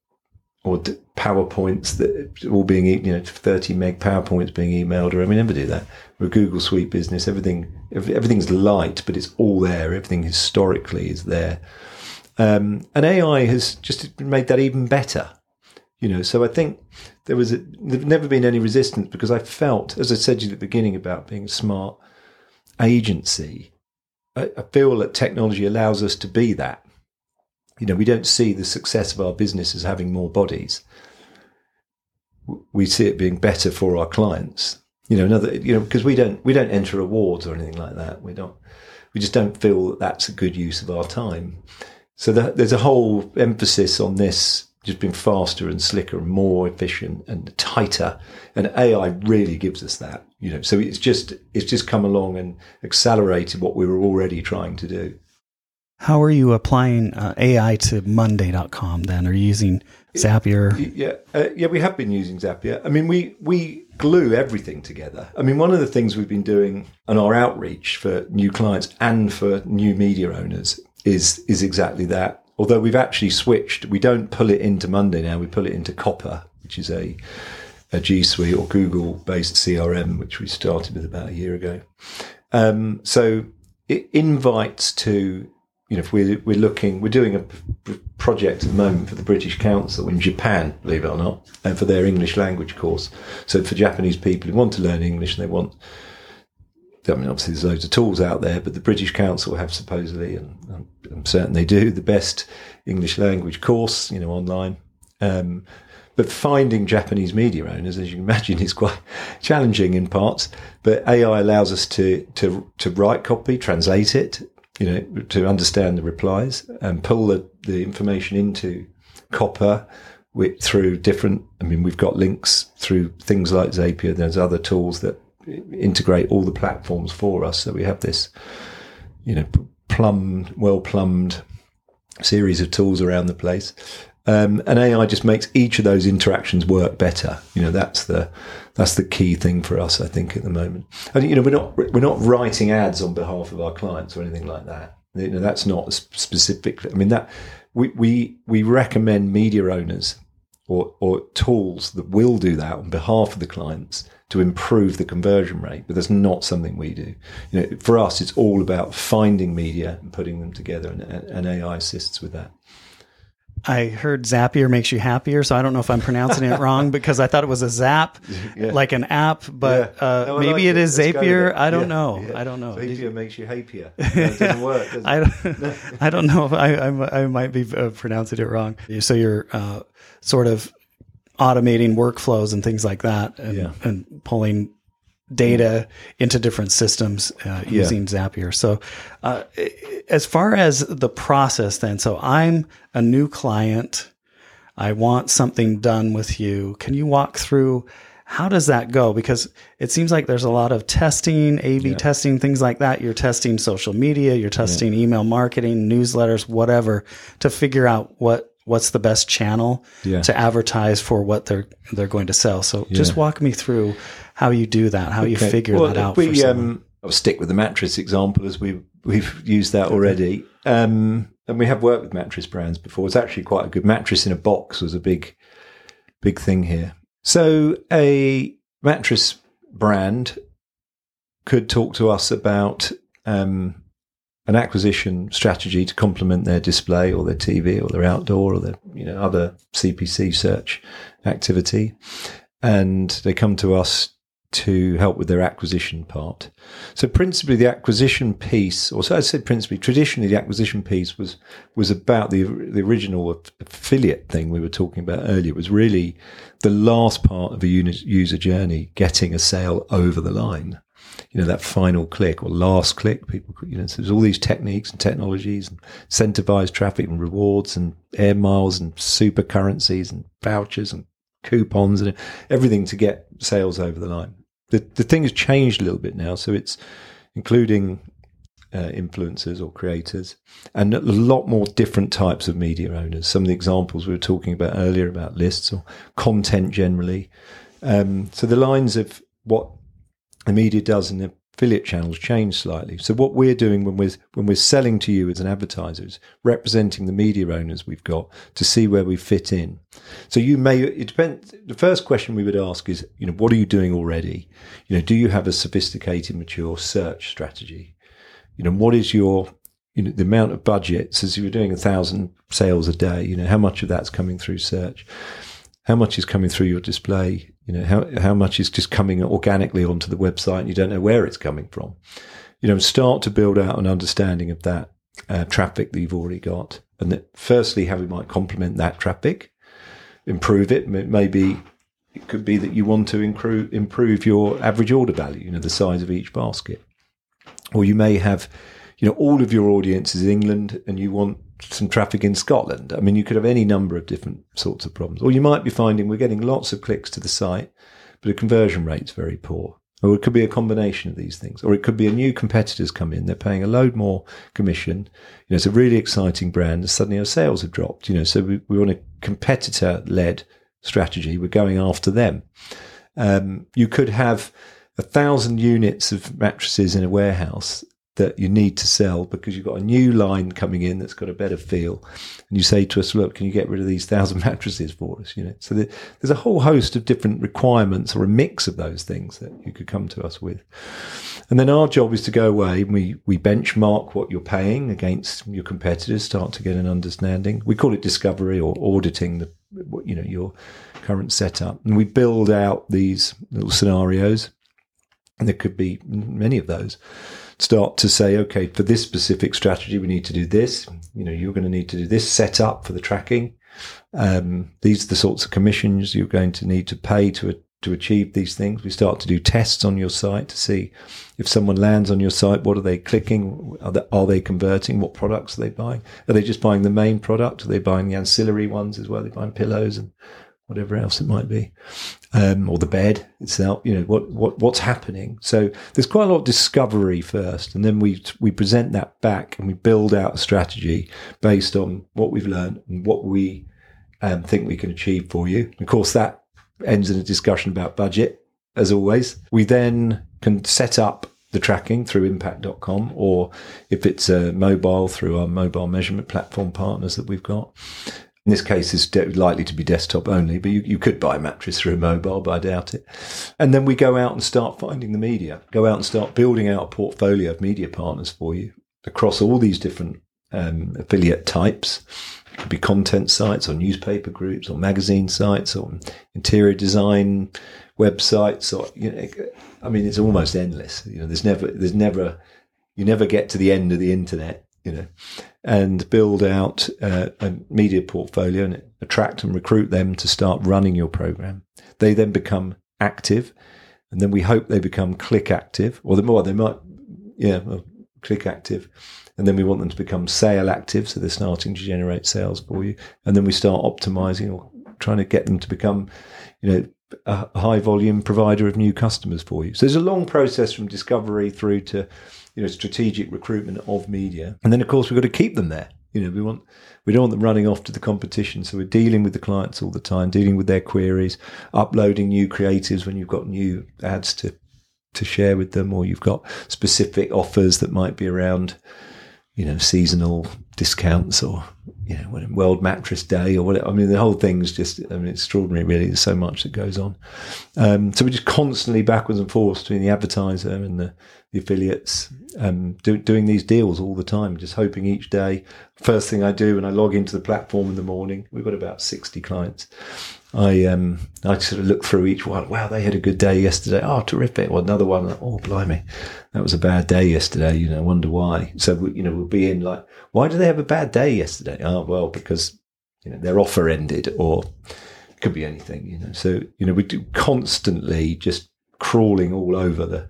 or PowerPoints that all being, you know, 30 meg PowerPoints being emailed, or I mean, never do that. We're Google Suite business. Everything, everything's light, but it's all there. Everything historically is there. Um, and AI has just made that even better. You know, so I think there was a, there's never been any resistance because I felt, as I said to you at the beginning about being a smart agency, I, I feel that technology allows us to be that. You know, we don't see the success of our business as having more bodies. We see it being better for our clients. You know, another, you know, because we don't we don't enter awards or anything like that. We don't. We just don't feel that that's a good use of our time. So there's a whole emphasis on this just being faster and slicker and more efficient and tighter. And AI really gives us that, you know. So it's just it's just come along and accelerated what we were already trying to do. How are you applying uh, AI to Monday.com then? Are you using Zapier? Yeah, uh, yeah, we have been using Zapier. I mean, we we glue everything together. I mean, one of the things we've been doing on our outreach for new clients and for new media owners is is exactly that. Although we've actually switched, we don't pull it into Monday now. We pull it into Copper, which is a a G Suite or Google based CRM, which we started with about a year ago. Um, so it invites to you know, if we're, we're looking, we're doing a p- project at the moment for the British Council in Japan, believe it or not, and for their English language course. So for Japanese people who want to learn English and they want I mean, obviously there's loads of tools out there, but the British Council have supposedly, and I'm, I'm certain they do, the best English language course, you know, online. Um, but finding Japanese media owners, as you can [laughs] imagine, is quite challenging in parts. But AI allows us to to to write copy, translate it, you know, to understand the replies, and pull the, the information into Copper with, through different. I mean, we've got links through things like Zapier. There's other tools that integrate all the platforms for us. So we have this, you know, plumbed, well plumbed series of tools around the place. Um, and AI just makes each of those interactions work better. You know, that's the that's the key thing for us, I think, at the moment. And you know, we're not we're not writing ads on behalf of our clients or anything like that. You know, that's not specific. I mean, that we we we recommend media owners or or tools that will do that on behalf of the clients to improve the conversion rate, but that's not something we do. You know, for us, it's all about finding media and putting them together, and, and AI assists with that. I heard Zapier makes you happier, so I don't know if I'm pronouncing it wrong [laughs] because I thought it was a Zap, yeah. like an app, but yeah. uh, no, maybe like it, it is Zapier. I don't yeah. know. I don't know. Zapier makes you happier. [laughs] No, it doesn't work. Does I, don't, [laughs] I don't know if I, I, I might be uh, pronouncing it wrong. So you're uh, sort of automating workflows and things like that and, and pulling data into different systems uh, using yeah. Zapier. So, uh, as far as the process, then, so I'm a new client. I want something done with you. Can you walk through how does that go? Because it seems like there's a lot of testing, A/B yeah. testing, things like that. You're testing social media, you're testing yeah. email marketing, newsletters, whatever, to figure out what what's the best channel yeah. to advertise for what they're they're going to sell. So just walk me through how you do that, how okay. you figure well, that out. We, um, I'll stick with the mattress example as we we've used that already. Um, and we have worked with mattress brands before. It's actually quite a good mattress in a box was a big big thing here. So a mattress brand could talk to us about um, an acquisition strategy to complement their display or their TV or their outdoor or their you know other CPC search activity, and they come to us to help with their acquisition part. So principally the acquisition piece, or so I said principally, traditionally the acquisition piece was was about the the original affiliate thing we were talking about earlier. It was really the last part of a user journey, getting a sale over the line you know, that final click or last click. People, you know, so there's all these techniques and technologies and incentivized traffic and rewards and air miles and super currencies and vouchers and coupons and everything to get sales over the line. The, the thing has changed a little bit now. So it's including uh, influencers or creators and a lot more different types of media owners. Some of the examples we were talking about earlier about lists or content generally. Um, so the lines of what the media does and the affiliate channels change slightly. So what we're doing when we're when we're selling to you as an advertiser is representing the media owners we've got to see where we fit in. So you may it depends. The first question we would ask is, you know, what are you doing already? You know, do you have a sophisticated, mature search strategy? You know, what is your you know the amount of budgets as you're doing a thousand sales a day? You know, how much of that's coming through search? How much is coming through your display you know, how, how much is just coming organically onto the website and you don't know where it's coming from. You know, start to build out an understanding of that uh, traffic that you've already got. And that firstly, how we might complement that traffic, improve it. Maybe it could be that you want to improve, your average order value, you know, the size of each basket. Or you may have, you know, all of your audience is in England and you want some traffic in Scotland. I mean, you could have any number of different sorts of problems. Or you might be finding we're getting lots of clicks to the site, but the conversion rate's very poor. Or it could be a combination of these things. Or it could be a new competitors come in, they're paying a load more commission. You know, it's a really exciting brand, and suddenly our sales have dropped. You know, so we, we want a competitor led strategy. We're going after them. Um, you could have a thousand units of mattresses in a warehouse that you need to sell because you've got a new line coming in that's got a better feel. And you say to us, look, can you get rid of these thousand [laughs] mattresses for us? You know, so the, there's a whole host of different requirements or a mix of those things that you could come to us with. And then our job is to go away and we, we benchmark what you're paying against your competitors, start to get an understanding. We call it discovery or auditing the, you know, your current setup. And we build out these little scenarios. And there could be many of those start to say, okay, for this specific strategy, we need to do this. You know, you're going to need to do this setup for the tracking. Um, these are the sorts of commissions you're going to need to pay to to achieve these things. We start to do tests on your site to see if someone lands on your site, what are they clicking? Are they, are they converting? What products are they buying? Are they just buying the main product? Are they buying the ancillary ones as well? Are they buying pillows and whatever else it might be, um, or the bed itself. You know what what what's happening. So there's quite a lot of discovery first, and then we we present that back and we build out a strategy based on what we've learned and what we um, think we can achieve for you. Of course, that ends in a discussion about budget, as always. We then can set up the tracking through impact.com or if it's a mobile through our mobile measurement platform partners that we've got in this case, it's de- likely to be desktop only, but you, you could buy a mattress through a mobile, but I doubt it. And then we go out and start finding the media, go out and start building out a portfolio of media partners for you across all these different um, affiliate types. It could be content sites or newspaper groups or magazine sites or interior design websites or, you know, I mean, it's almost endless. You know, there's never, there's never, you never get to the end of the internet you know, and build out uh, a media portfolio and attract and recruit them to start running your program. They then become active, and then we hope they become click active, or the more they might, yeah, well, click active, and then we want them to become sale active, so they're starting to generate sales for you, and then we start optimizing or trying to get them to become, you know, a high volume provider of new customers for you. So there's a long process from discovery through to you know, strategic recruitment of media. And then, of course, we've got to keep them there. You know, we want we don't want them running off to the competition. So we're dealing with the clients all the time, dealing with their queries, uploading new creatives when you've got new ads to to share with them, or you've got specific offers that might be around you know, seasonal discounts or, you know, World Mattress Day or whatever. I mean, the whole thing's just, I mean, extraordinary, really. There's so much that goes on. Um, so we're just constantly backwards and forwards between the advertiser and the, the affiliates, um, do, doing these deals all the time, just hoping each day. First thing I do when I log into the platform in the morning, we've got about 60 clients. I um I sort of look through each one. Wow, they had a good day yesterday. Oh, terrific. Well, another one. Oh, blimey, that was a bad day yesterday. You know, wonder why. So we, you know, we'll be in like, why do they have a bad day yesterday? Oh, well, because you know their offer ended, or it could be anything. You know, so you know we do constantly just crawling all over the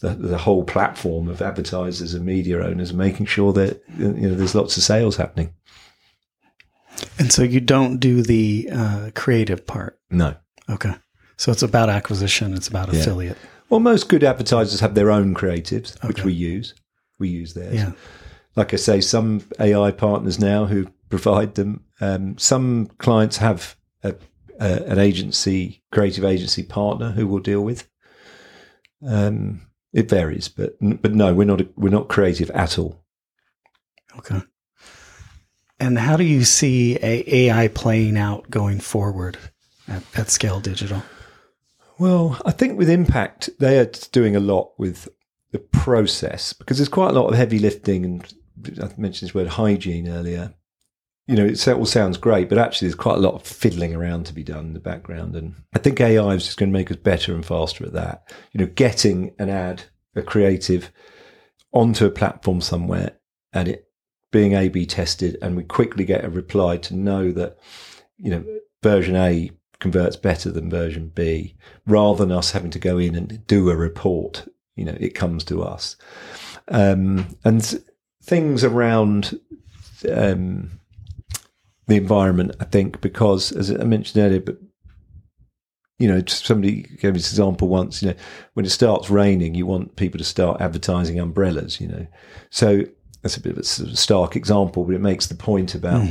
the, the whole platform of advertisers and media owners, making sure that you know there's lots of sales happening. And so you don't do the uh, creative part. No. Okay. So it's about acquisition. It's about Yeah. affiliate. Well, most good advertisers have their own creatives, which we use. We use theirs. Yeah. Like I say, some AI partners now who provide them. Um, some clients have a, a, an agency, creative agency partner who will deal with. Um, it varies, but but no, we're not we're not creative at all. Okay. And how do you see a AI playing out going forward at, at Scale Digital? Well, I think with Impact, they are doing a lot with the process because there's quite a lot of heavy lifting, and I mentioned this word hygiene earlier. You know, it all sounds great, but actually, there's quite a lot of fiddling around to be done in the background, and I think AI is just going to make us better and faster at that. You know, getting an ad, a creative, onto a platform somewhere, and it being A/B tested, and we quickly get a reply to know that you know version A converts better than version B, rather than us having to go in and do a report. You know, it comes to us, um, and things around um, the environment. I think because, as I mentioned earlier, but you know, somebody gave me this example once. You know, when it starts raining, you want people to start advertising umbrellas. You know, so that's a bit of a sort of stark example, but it makes the point about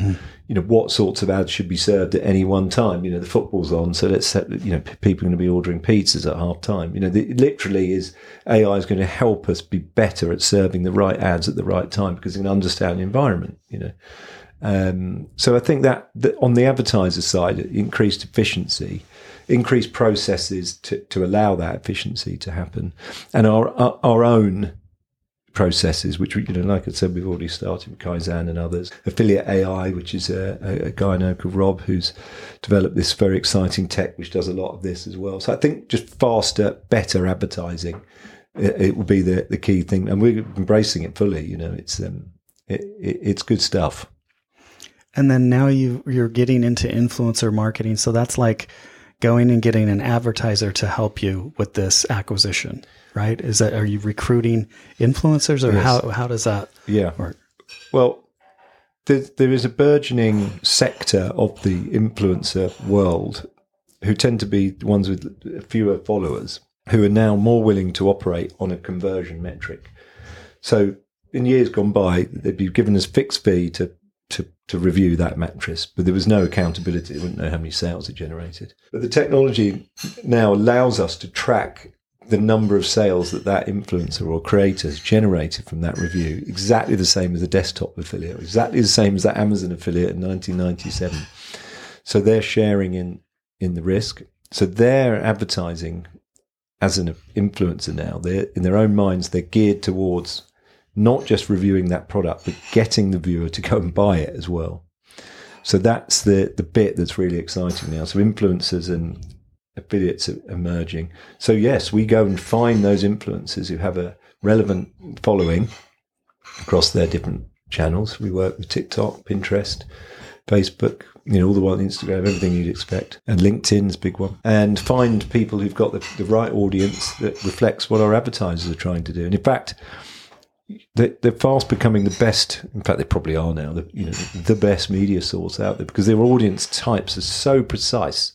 you know what sorts of ads should be served at any one time. You know, the football's on, so let's set, you know p- people are going to be ordering pizzas at half time. You know, the, it literally is AI is going to help us be better at serving the right ads at the right time because it can understand the environment. You know. Um, so I think that, that on the advertiser side, increased efficiency, increased processes to, to allow that efficiency to happen, and our our, our own processes, which you know, like I said, we've already started with Kaizan and others. Affiliate AI, which is a, a, guy I called Rob who's developed this very exciting tech which does a lot of this as well. So I think just faster, better advertising, it, it will be the, the key thing, and we're embracing it fully. You know, it's um, it, it, it's good stuff. And then now you you're getting into influencer marketing. So that's like going and getting an advertiser to help you with this acquisition, right? Is that are you recruiting influencers or Yes. how how does that Yeah. work? Well, there, there is a burgeoning sector of the influencer world who tend to be the ones with fewer followers who are now more willing to operate on a conversion metric. So in years gone by, they'd be given as fixed fee to, to, to review that mattress, but there was no accountability. They wouldn't know how many sales it generated. But the technology now allows us to track the number of sales that that influencer or creator has generated from that review exactly the same as a desktop affiliate, exactly the same as that Amazon affiliate in 1997. So they're sharing in in the risk. So they're advertising as an influencer now. They're in their own minds. They're geared towards not just reviewing that product, but getting the viewer to go and buy it as well. So that's the the bit that's really exciting now. So influencers and affiliates emerging. So yes, we go and find those influencers who have a relevant following across their different channels. We work with TikTok, Pinterest, Facebook, you know, all the one Instagram, everything you'd expect. And LinkedIn's big one. And find people who've got the, the right audience that reflects what our advertisers are trying to do. And in fact, they- they're fast becoming the best. In fact, they probably are now. The, you know, the best media source out there because their audience types are so precise.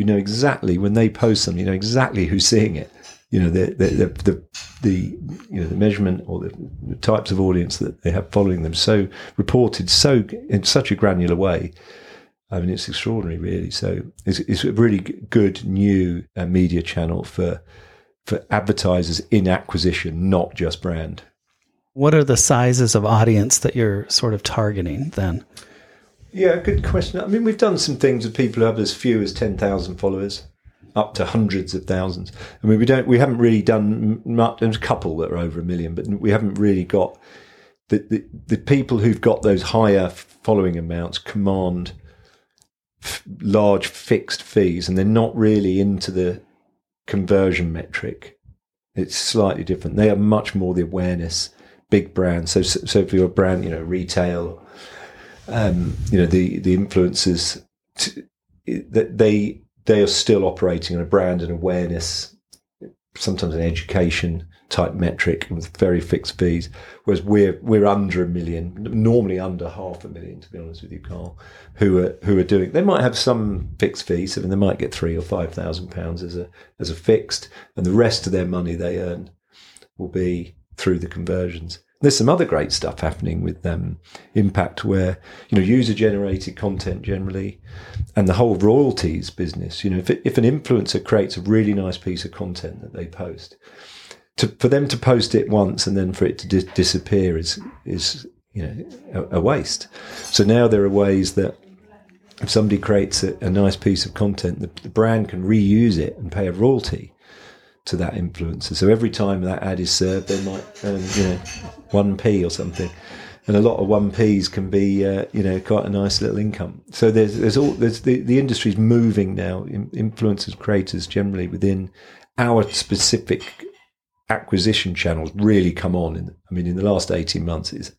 You know exactly when they post something. You know exactly who's seeing it. You know the the the, the, the you know the measurement or the, the types of audience that they have following them. So reported so in such a granular way. I mean, it's extraordinary, really. So it's, it's a really good new uh, media channel for for advertisers in acquisition, not just brand. what are the sizes of audience that you're sort of targeting then? Yeah, good question. I mean, we've done some things with people who have as few as ten thousand followers, up to hundreds of thousands. I mean, we don't, we haven't really done much. There's a couple that are over a million, but we haven't really got the the, the people who've got those higher following amounts command f- large fixed fees, and they're not really into the conversion metric. It's slightly different. They are much more the awareness big brands. So, so if you're a brand, you know, retail, um, you know, the the influencers, that they they are still operating on a brand and awareness, sometimes an education type metric with very fixed fees. Whereas we're we're under a million, normally under half a million, to be honest with you, Carl, who are who are doing. They might have some fixed fees, I mean, they might get three or five thousand pounds as a as a fixed, and the rest of their money they earn will be through the conversions. There's some other great stuff happening with um, Impact, where you know user generated content generally, and the whole royalties business. You know, if, if an influencer creates a really nice piece of content that they post, to, for them to post it once and then for it to di- disappear is is you know a, a, waste. So now there are ways that if somebody creates a, a nice piece of content, the, the brand can reuse it and pay a royalty to that influencer. So every time that ad is served, they might earn, you know, one p or something, and a lot of one p's can be, uh, you know, quite a nice little income. So there's there's all there's the the industry's moving now. Influencers, creators, generally within our specific acquisition channels, really come on. In, I mean, in the last eighteen months, it's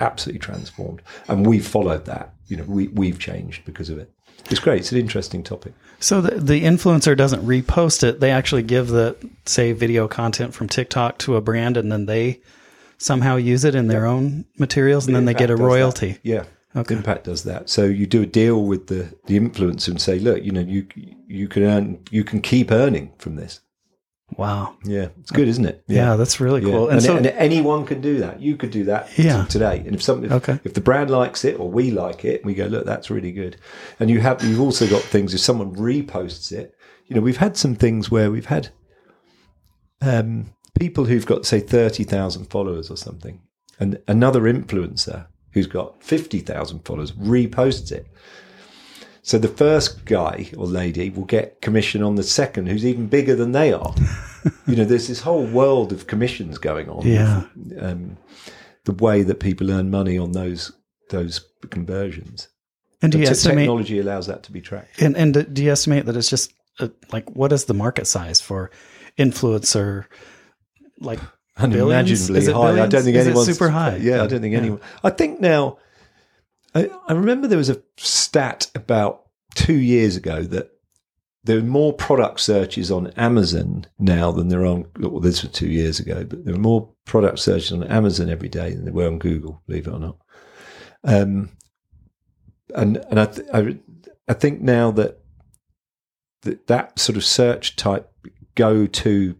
absolutely transformed, and we've followed that. You know, we we've changed because of it. It's great. It's an interesting topic. So the, the influencer doesn't repost it. They actually give the, say, video content from TikTok to a brand and then they somehow use it in their own materials and the then they get a royalty. That. Yeah. Okay. Impact does that. So you do a deal with the, the influencer and say, look, you know, you you can earn, you can keep earning from this. Wow. Yeah, it's good, isn't it? Yeah, yeah that's really cool. And, and, so, and, anyone can do that. You could do that yeah. today. And if something, if, okay. if the brand likes it or we like it, we go, look, that's really good. And you have, you've also got things. If someone reposts it, you know, we've had some things where we've had um, people who've got say thirty thousand followers or something, and another influencer who's got fifty thousand followers reposts it so the first guy or lady will get commission on the second, who's even bigger than they are. [laughs] you know, there's this whole world of commissions going on. Yeah. Um, the way that people earn money on those those conversions. And do you estimate technology allows that to be tracked? And and do you estimate that it's just uh, like what is the market size for influencer? Like [laughs] unimaginably high. I don't think anyone's super high. Yeah, I don't think yeah. anyone. I think now I, I remember there was a stat about two years ago that there are more product searches on Amazon now than there are on, well, this was two years ago, but there are more product searches on Amazon every day than there were on Google, believe it or not. Um, and, and I, th- I, I, think now that, that that sort of search type go to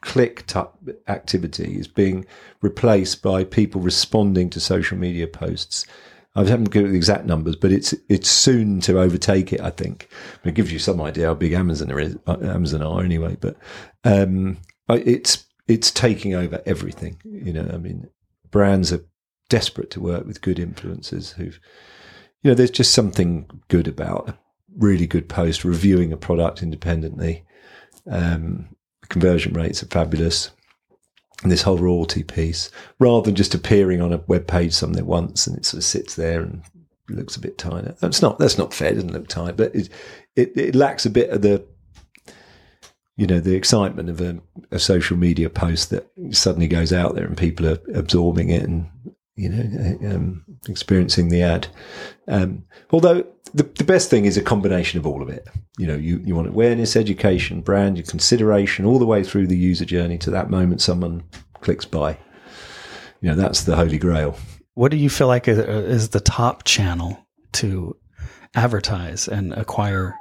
click type activity is being replaced by people responding to social media posts I haven't got the exact numbers, but it's it's soon to overtake it. I think it gives you some idea how big Amazon. Uh, Amazon are anyway, but um, it's it's taking over everything. You know, I mean, brands are desperate to work with good influencers who've, you know, there's just something good about a really good post reviewing a product independently. Um, conversion rates are fabulous this whole royalty piece, rather than just appearing on a web page something once and it sort of sits there and looks a bit tired. That's not that's not fair. It doesn't look tired, but it it, it lacks a bit of the you know the excitement of a, a, social media post that suddenly goes out there and people are absorbing it and you know um, experiencing the ad. Um, although the, the best thing is a combination of all of it. You know, you, you want awareness, education, brand, your consideration, all the way through the user journey to that moment someone clicks buy. You know, that's the holy grail. What do you feel like is the top channel to advertise and acquire?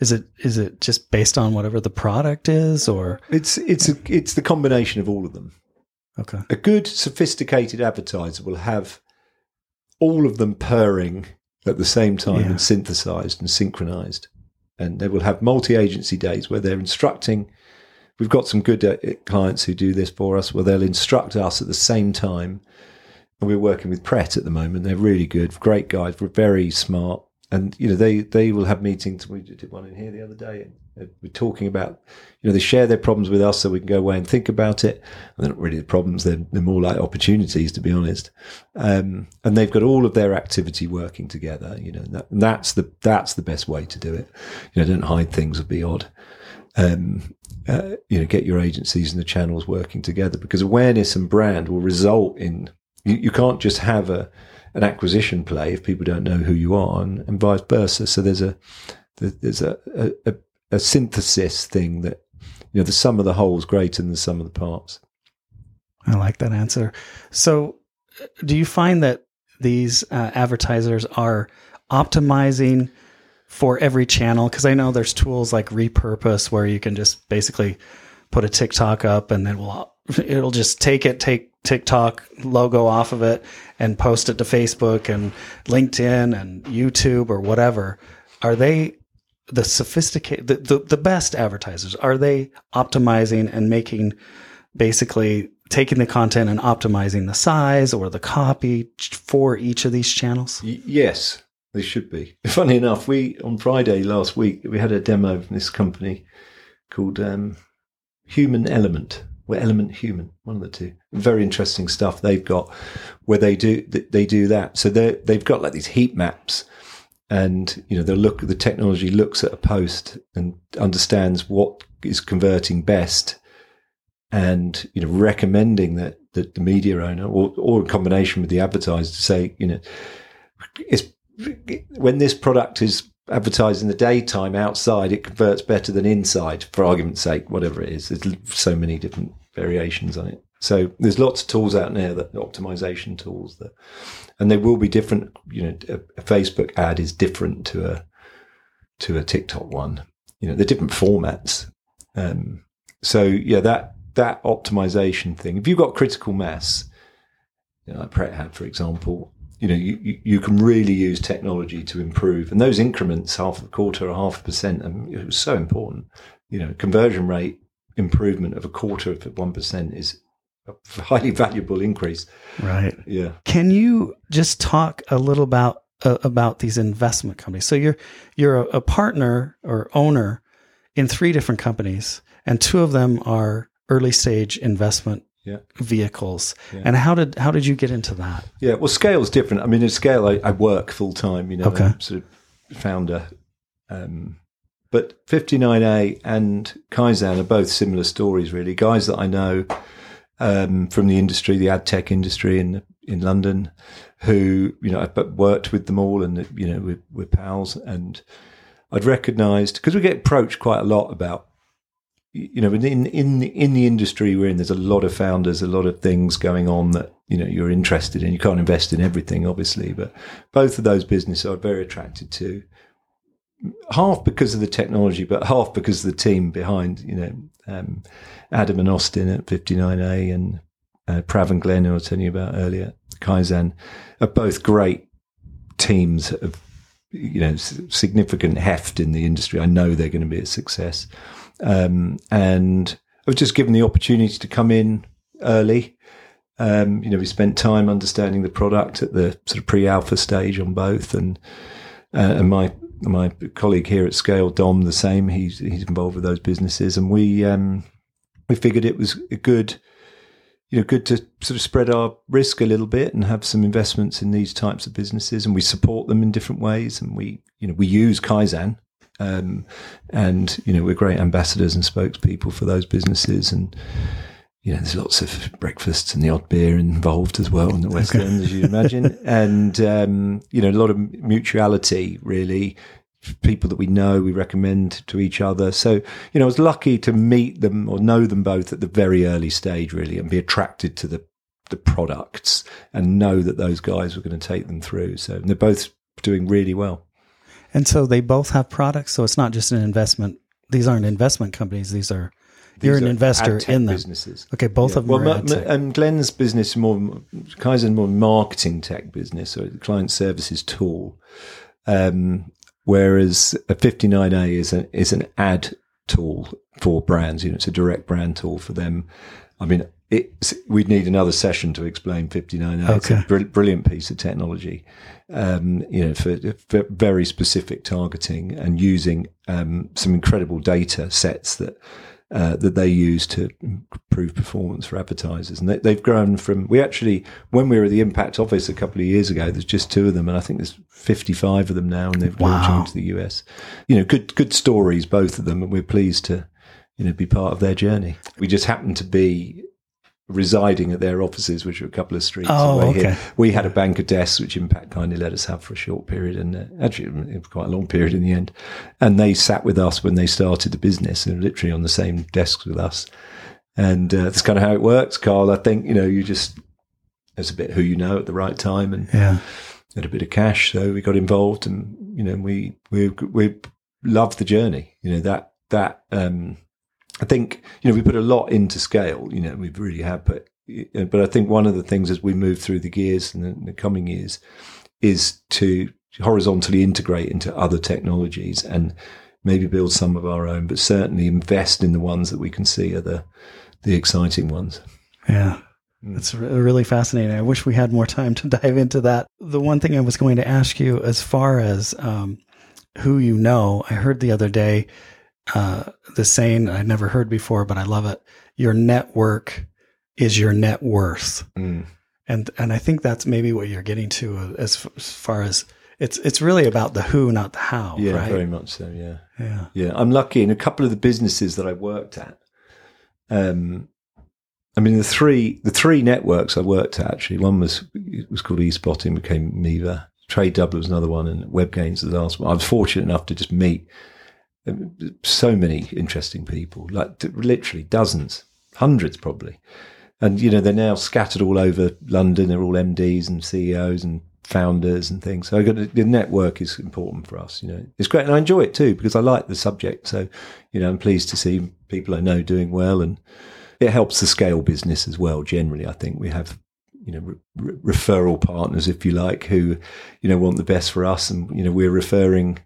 Is it is it just based on whatever the product is, or it's it's a, it's the combination of all of them. Okay, a good sophisticated advertiser will have all of them purring at the same time yeah. and synthesized and synchronized. And they will have multi agency days where they're instructing we've got some good uh, clients who do this for us where they'll instruct us at the same time. And we're working with Pret at the moment. They're really good, great guys. We're very smart. And, you know, they, they will have meetings. We did one in here the other day. We're talking about, you know, they share their problems with us so we can go away and think about it. And they're not really the problems. They're, they're more like opportunities, to be honest. Um, and they've got all of their activity working together, you know, that, that's the, that's the best way to do it. You know, don't hide things or be odd. Um, uh, you know, get your agencies and the channels working together because awareness and brand will result in you, you can't just have a an acquisition play if people don't know who you are, and, and vice versa. So there's a there's a, a, a synthesis thing that you know the sum of the whole is greater than the sum of the parts. I like that answer. So, do you find that these uh, advertisers are optimizing for every channel? Because I know there's tools like Repurpose where you can just basically put a TikTok up and it will it'll just take it, take TikTok logo off of it and post it to Facebook and LinkedIn and YouTube or whatever. Are they the sophisticated, the, the, the best advertisers? Are they optimizing and making basically taking the content and optimizing the size or the copy for each of these channels? Y- yes, they should be. [laughs] Funny enough, we on Friday last week we had a demo from this company called um, Human Element. We're Element Human, one of the two. Very interesting stuff they've got where they do they do that. So they they've got like these heat maps, and you know the look the technology looks at a post and understands what is converting best, and you know recommending that that the media owner or or in combination with the advertiser to say you know it's when this product is advertised in the daytime outside, it converts better than inside, for argument's sake, whatever it is. There's so many different variations on it. So there's lots of tools out there that optimization tools that, and they will be different. You know, a, a Facebook ad is different to a to a TikTok one. You know, they're different formats. Um, so yeah, that that optimization thing. If you've got critical mass, you know, like Pret had, for example, you know, you, you can really use technology to improve. And those increments, half a quarter or half a percent, I mean, it was so important. You know, conversion rate improvement of a quarter of 1% is a highly valuable increase. Right. Yeah. Can you just talk a little about uh, about these investment companies? So you're you're a, a partner or owner in three different companies, and two of them are early stage investment yeah. vehicles. Yeah. And how did how did you get into that? Yeah, well, scale is different. I mean, in scale, I, I work full time. You know, okay. I'm sort of founder. Um, but 59A and Kaizan are both similar stories, really. Guys that I know um, from the industry, the ad tech industry in in London, who you know I've worked with them all, and you know we're, we're pals, and I'd recognised because we get approached quite a lot about you know, in in in the industry we're in, there's a lot of founders, a lot of things going on that you know you're interested in. You can't invest in everything, obviously, but both of those businesses are very attracted to. Half because of the technology, but half because of the team behind. You know, um, Adam and Austin at 59A and uh, Prav and Glenn, who I was telling you about earlier, Kaizan, are both great teams of you know significant heft in the industry. I know they're going to be a success. Um, and I was just given the opportunity to come in early. Um, you know, we spent time understanding the product at the sort of pre-alpha stage on both, and uh, and my my colleague here at Scale, Dom, the same. He's he's involved with those businesses, and we um, we figured it was a good, you know, good to sort of spread our risk a little bit and have some investments in these types of businesses, and we support them in different ways, and we you know we use Kaizan um, and, you know, we're great ambassadors and spokespeople for those businesses. And, you know, there's lots of breakfasts and the odd beer involved as well in the West End, as you imagine. [laughs] And, um, you know, a lot of mutuality, really. People that we know, we recommend to each other. So, you know, I was lucky to meet them or know them both at the very early stage, really, and be attracted to the the products and know that those guys were going to take them through. So they're both doing really well. And so they both have products. So it's not just an investment. These aren't investment companies. These are you're an investor in them. Businesses. Okay, both yeah. of them. Well, ma- and Glenn's business more Kaizan more marketing tech business, so client services tool. Um, whereas a 59A is an is an ad tool for brands. You know, it's a direct brand tool for them. I mean, it's, we'd need another session to explain 59A. It's Okay. a br- brilliant piece of technology, um, you know, for, for very specific targeting and using um, some incredible data sets that uh, that they use to improve performance for advertisers. And they, they've grown from, we actually, when we were at the Impact office a couple of years ago, there's just two of them. And I think there's 55 of them now and they've Wow. launched into the US. You know, good, good stories, both of them. And we're pleased to, you know, be part of their journey. We just happen to be residing at their offices, which are a couple of streets Oh, away okay. here. We had a bank of desks, which Impact kindly let us have for a short period, and uh, actually it was quite a long period in the end. And they sat with us when they started the business, and literally on the same desks with us. And uh, that's kind of how it works, Carl. I think you know you just there's a bit who you know at the right time, and Yeah. had a bit of cash, so we got involved, and you know we we we loved the journey. You know that that um, I think you know we put a lot into scale. You know we really have, but but I think one of the things as we move through the gears in the, in the coming years is to horizontally integrate into other technologies and maybe build some of our own, but certainly invest in the ones that we can see are the the exciting ones. Yeah. Mm. It's re- really fascinating. I wish we had more time to [laughs] dive into that. The one thing I was going to ask you, as far as um, who you know, I heard the other day uh, the saying I'd never heard before, but I love it. Your network is your net worth, Mm. and and I think that's maybe what you're getting to uh, as, f- as far as it's it's really about the who, not the how, Yeah, right? very much so. Yeah. Yeah. Yeah, I'm lucky in a couple of the businesses that I worked at. Um, I mean, the three the three networks I worked at actually. One was it was called eSpotting, became Miva. Trade Double was another one, and WebGains was the last one. I was fortunate enough to just meet so many interesting people, like literally dozens, hundreds probably. And you know they're now scattered all over London. They're all MDs and CEOs and founders and things. So I got to, the network is important for us. You know, it's great, and I enjoy it too because I like the subject. So you know, I'm pleased to see people I know doing well, and it helps the scale business as well. Generally, I think we have you know re- re- referral partners, if you like, who you know want the best for us, and you know we're referring.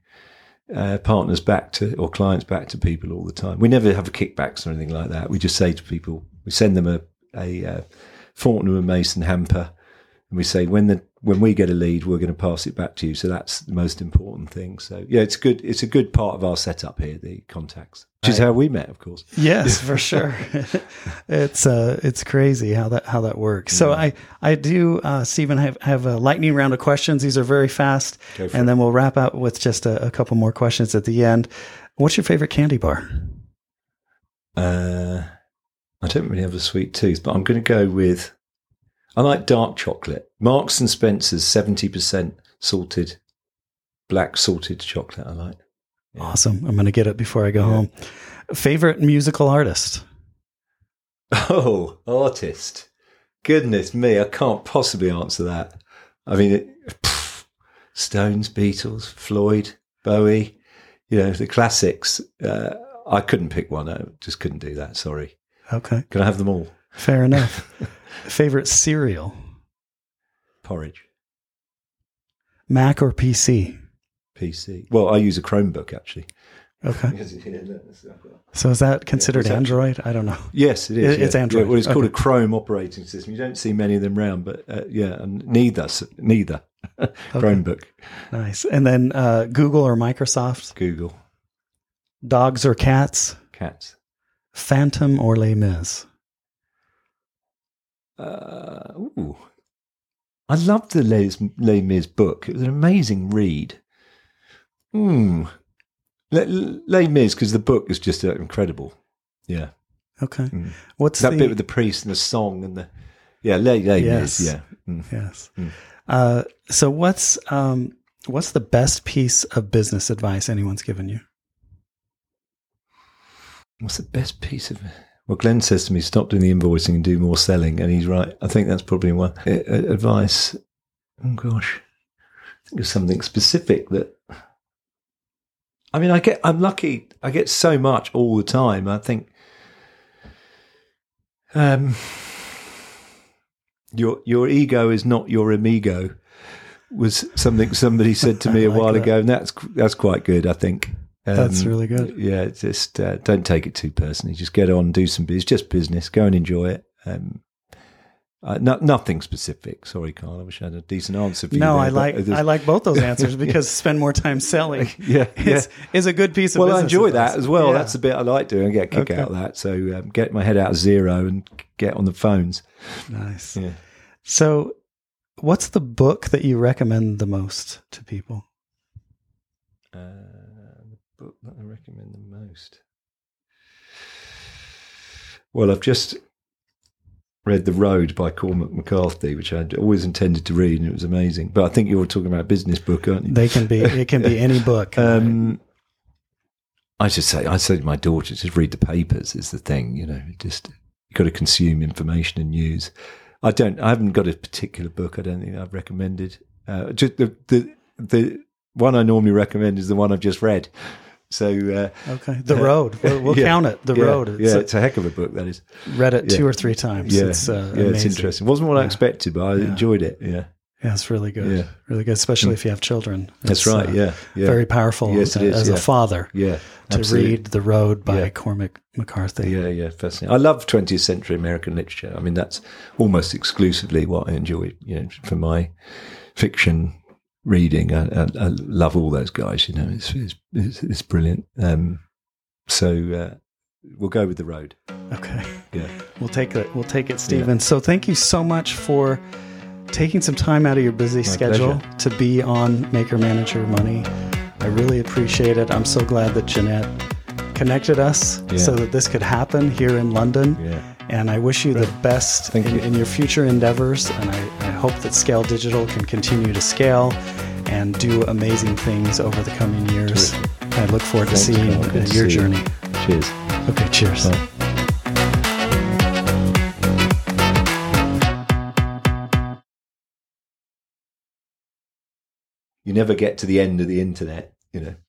Uh, partners back to or clients back to people all the time. We never have kickbacks or anything like that. We just say to people, we send them a a uh, Fortnum and Mason hamper, and we say when the when we get a lead, we're going to pass it back to you. So that's the most important thing. So yeah, it's good. It's a good part of our setup here, the contacts, which is how we met, of course. [laughs] Yes, [laughs] for sure. [laughs] it's uh, it's crazy how that how that works. So I I do, uh, Stephen, have have a lightning round of questions. These are very fast, and it. then we'll wrap up with just a, a couple more questions at the end. What's your favorite candy bar? Uh, I don't really have a sweet tooth, but I'm going to go with. I like dark chocolate. Marks and Spencer's seventy percent salted, black salted chocolate. I like. Yeah. Awesome. I'm going to get it before I go Yeah. home. Favorite musical artist? Oh, artist. Goodness me, I can't possibly answer that. I mean, it, pff, Stones, Beatles, Floyd, Bowie, you know, the classics. Uh, I couldn't pick one. I just couldn't do that. Sorry. Okay, Can I have them all? Fair enough. [laughs] Favorite cereal? Porridge, Mac or PC? PC. Well, I use a Chromebook actually. Okay. [laughs] Yes, it is. So is that considered actually- Android? I don't know. Yes, it is. It- it's. Android. Yeah, well, it's called a Chrome operating system. You don't see many of them around, but uh, yeah, and neither, neither. [laughs] Chromebook, Nice. And then uh, Google or Microsoft? Google, Dogs or cats? cats. Phantom or Les Mis? Uh, ooh. I loved the Les, Les Mis book. It was an amazing read. Hmm. Les, Les Mis, because the book is just uh, incredible. Yeah. Okay. Mm. What's That the bit with the priest and the song and the. Yeah, Les, Les Yes. Mis. Yeah. Mm. yes? Mm. Uh, so what's um, what's the best piece of business advice anyone's given you? What's the best piece of. Well, Glenn says to me, stop doing the invoicing and do more selling. And he's right. I think that's probably one. Uh, uh, advice. Oh, gosh. Think of something specific that. I mean, I get. I'm lucky. I get so much all the time. I think. Um, your your ego is not your amigo was something somebody said to me [laughs] I a like while that. ago, and that's that's quite good. I think. That's really good. Yeah, just uh, don't take it too personally. Just get on, do some. It's just business. Go and enjoy it. Um, uh, no, nothing specific. Sorry, Carl. I wish I had a decent answer for you. No, there, I like I like both those [laughs] answers because spend more time selling Yeah, [laughs] yeah. is, is a good piece of Well, I business enjoy that as well. Yeah. That's the bit I like doing. I get a kick Okay. out of that. So um, get my head out of Xero and get on the phones. nice. Yeah. So, what's the book that you recommend the most to people? Uh, book that I recommend the most. Well, I've just read The Road by Cormac McCarthy, which I'd always intended to read, and it was amazing. But I think you're talking about a business book, aren't you? They can be it can be any book. [laughs] Um, I just say, I say to my daughter, just read the papers is the thing. You know, just you've got to consume information and news. I don't. I haven't got a particular book. I don't think I've recommended. Uh, just the the the one I normally recommend is the one I've just read. So uh, okay, The Road. We'll, we'll [laughs] yeah, count it. The yeah, Road. It's yeah, a- it's a heck of a book. That is. read it yeah. two or three times. Yeah, it's uh, yeah, it's interesting. wasn't what I expected, but I enjoyed it. Yeah, Yeah, it's really good. Yeah. Really good, especially if you have children. that's right. uh, yeah, Very powerful Yes, it uh, as a father yeah. to absolutely. read The Road by. Cormac McCarthy. Yeah, yeah, fascinating. I love 20th century American literature. I mean, that's almost exclusively what I enjoy. You know, for my fiction reading, I, I, I love all those guys. You know, it's it's, it's, it's brilliant. Um, so uh, we'll go with the road. Okay. Yeah, We'll take it. We'll take it, Stephen. So thank you so much for taking some time out of your busy schedule pleasure. to be on Maker Manager Money. I really appreciate it. I'm so glad that Jeanette connected us Yeah. so that this could happen here in London. yeah. And I wish you the best Thank in, you. in your future endeavors. And I, I hope that Scale Digital can continue to scale and do amazing things over the coming years. Terrific. I look forward to seeing Carl. uh, your see you. journey. Cheers. Okay, cheers. Bye. You never get to the end of the internet, you know.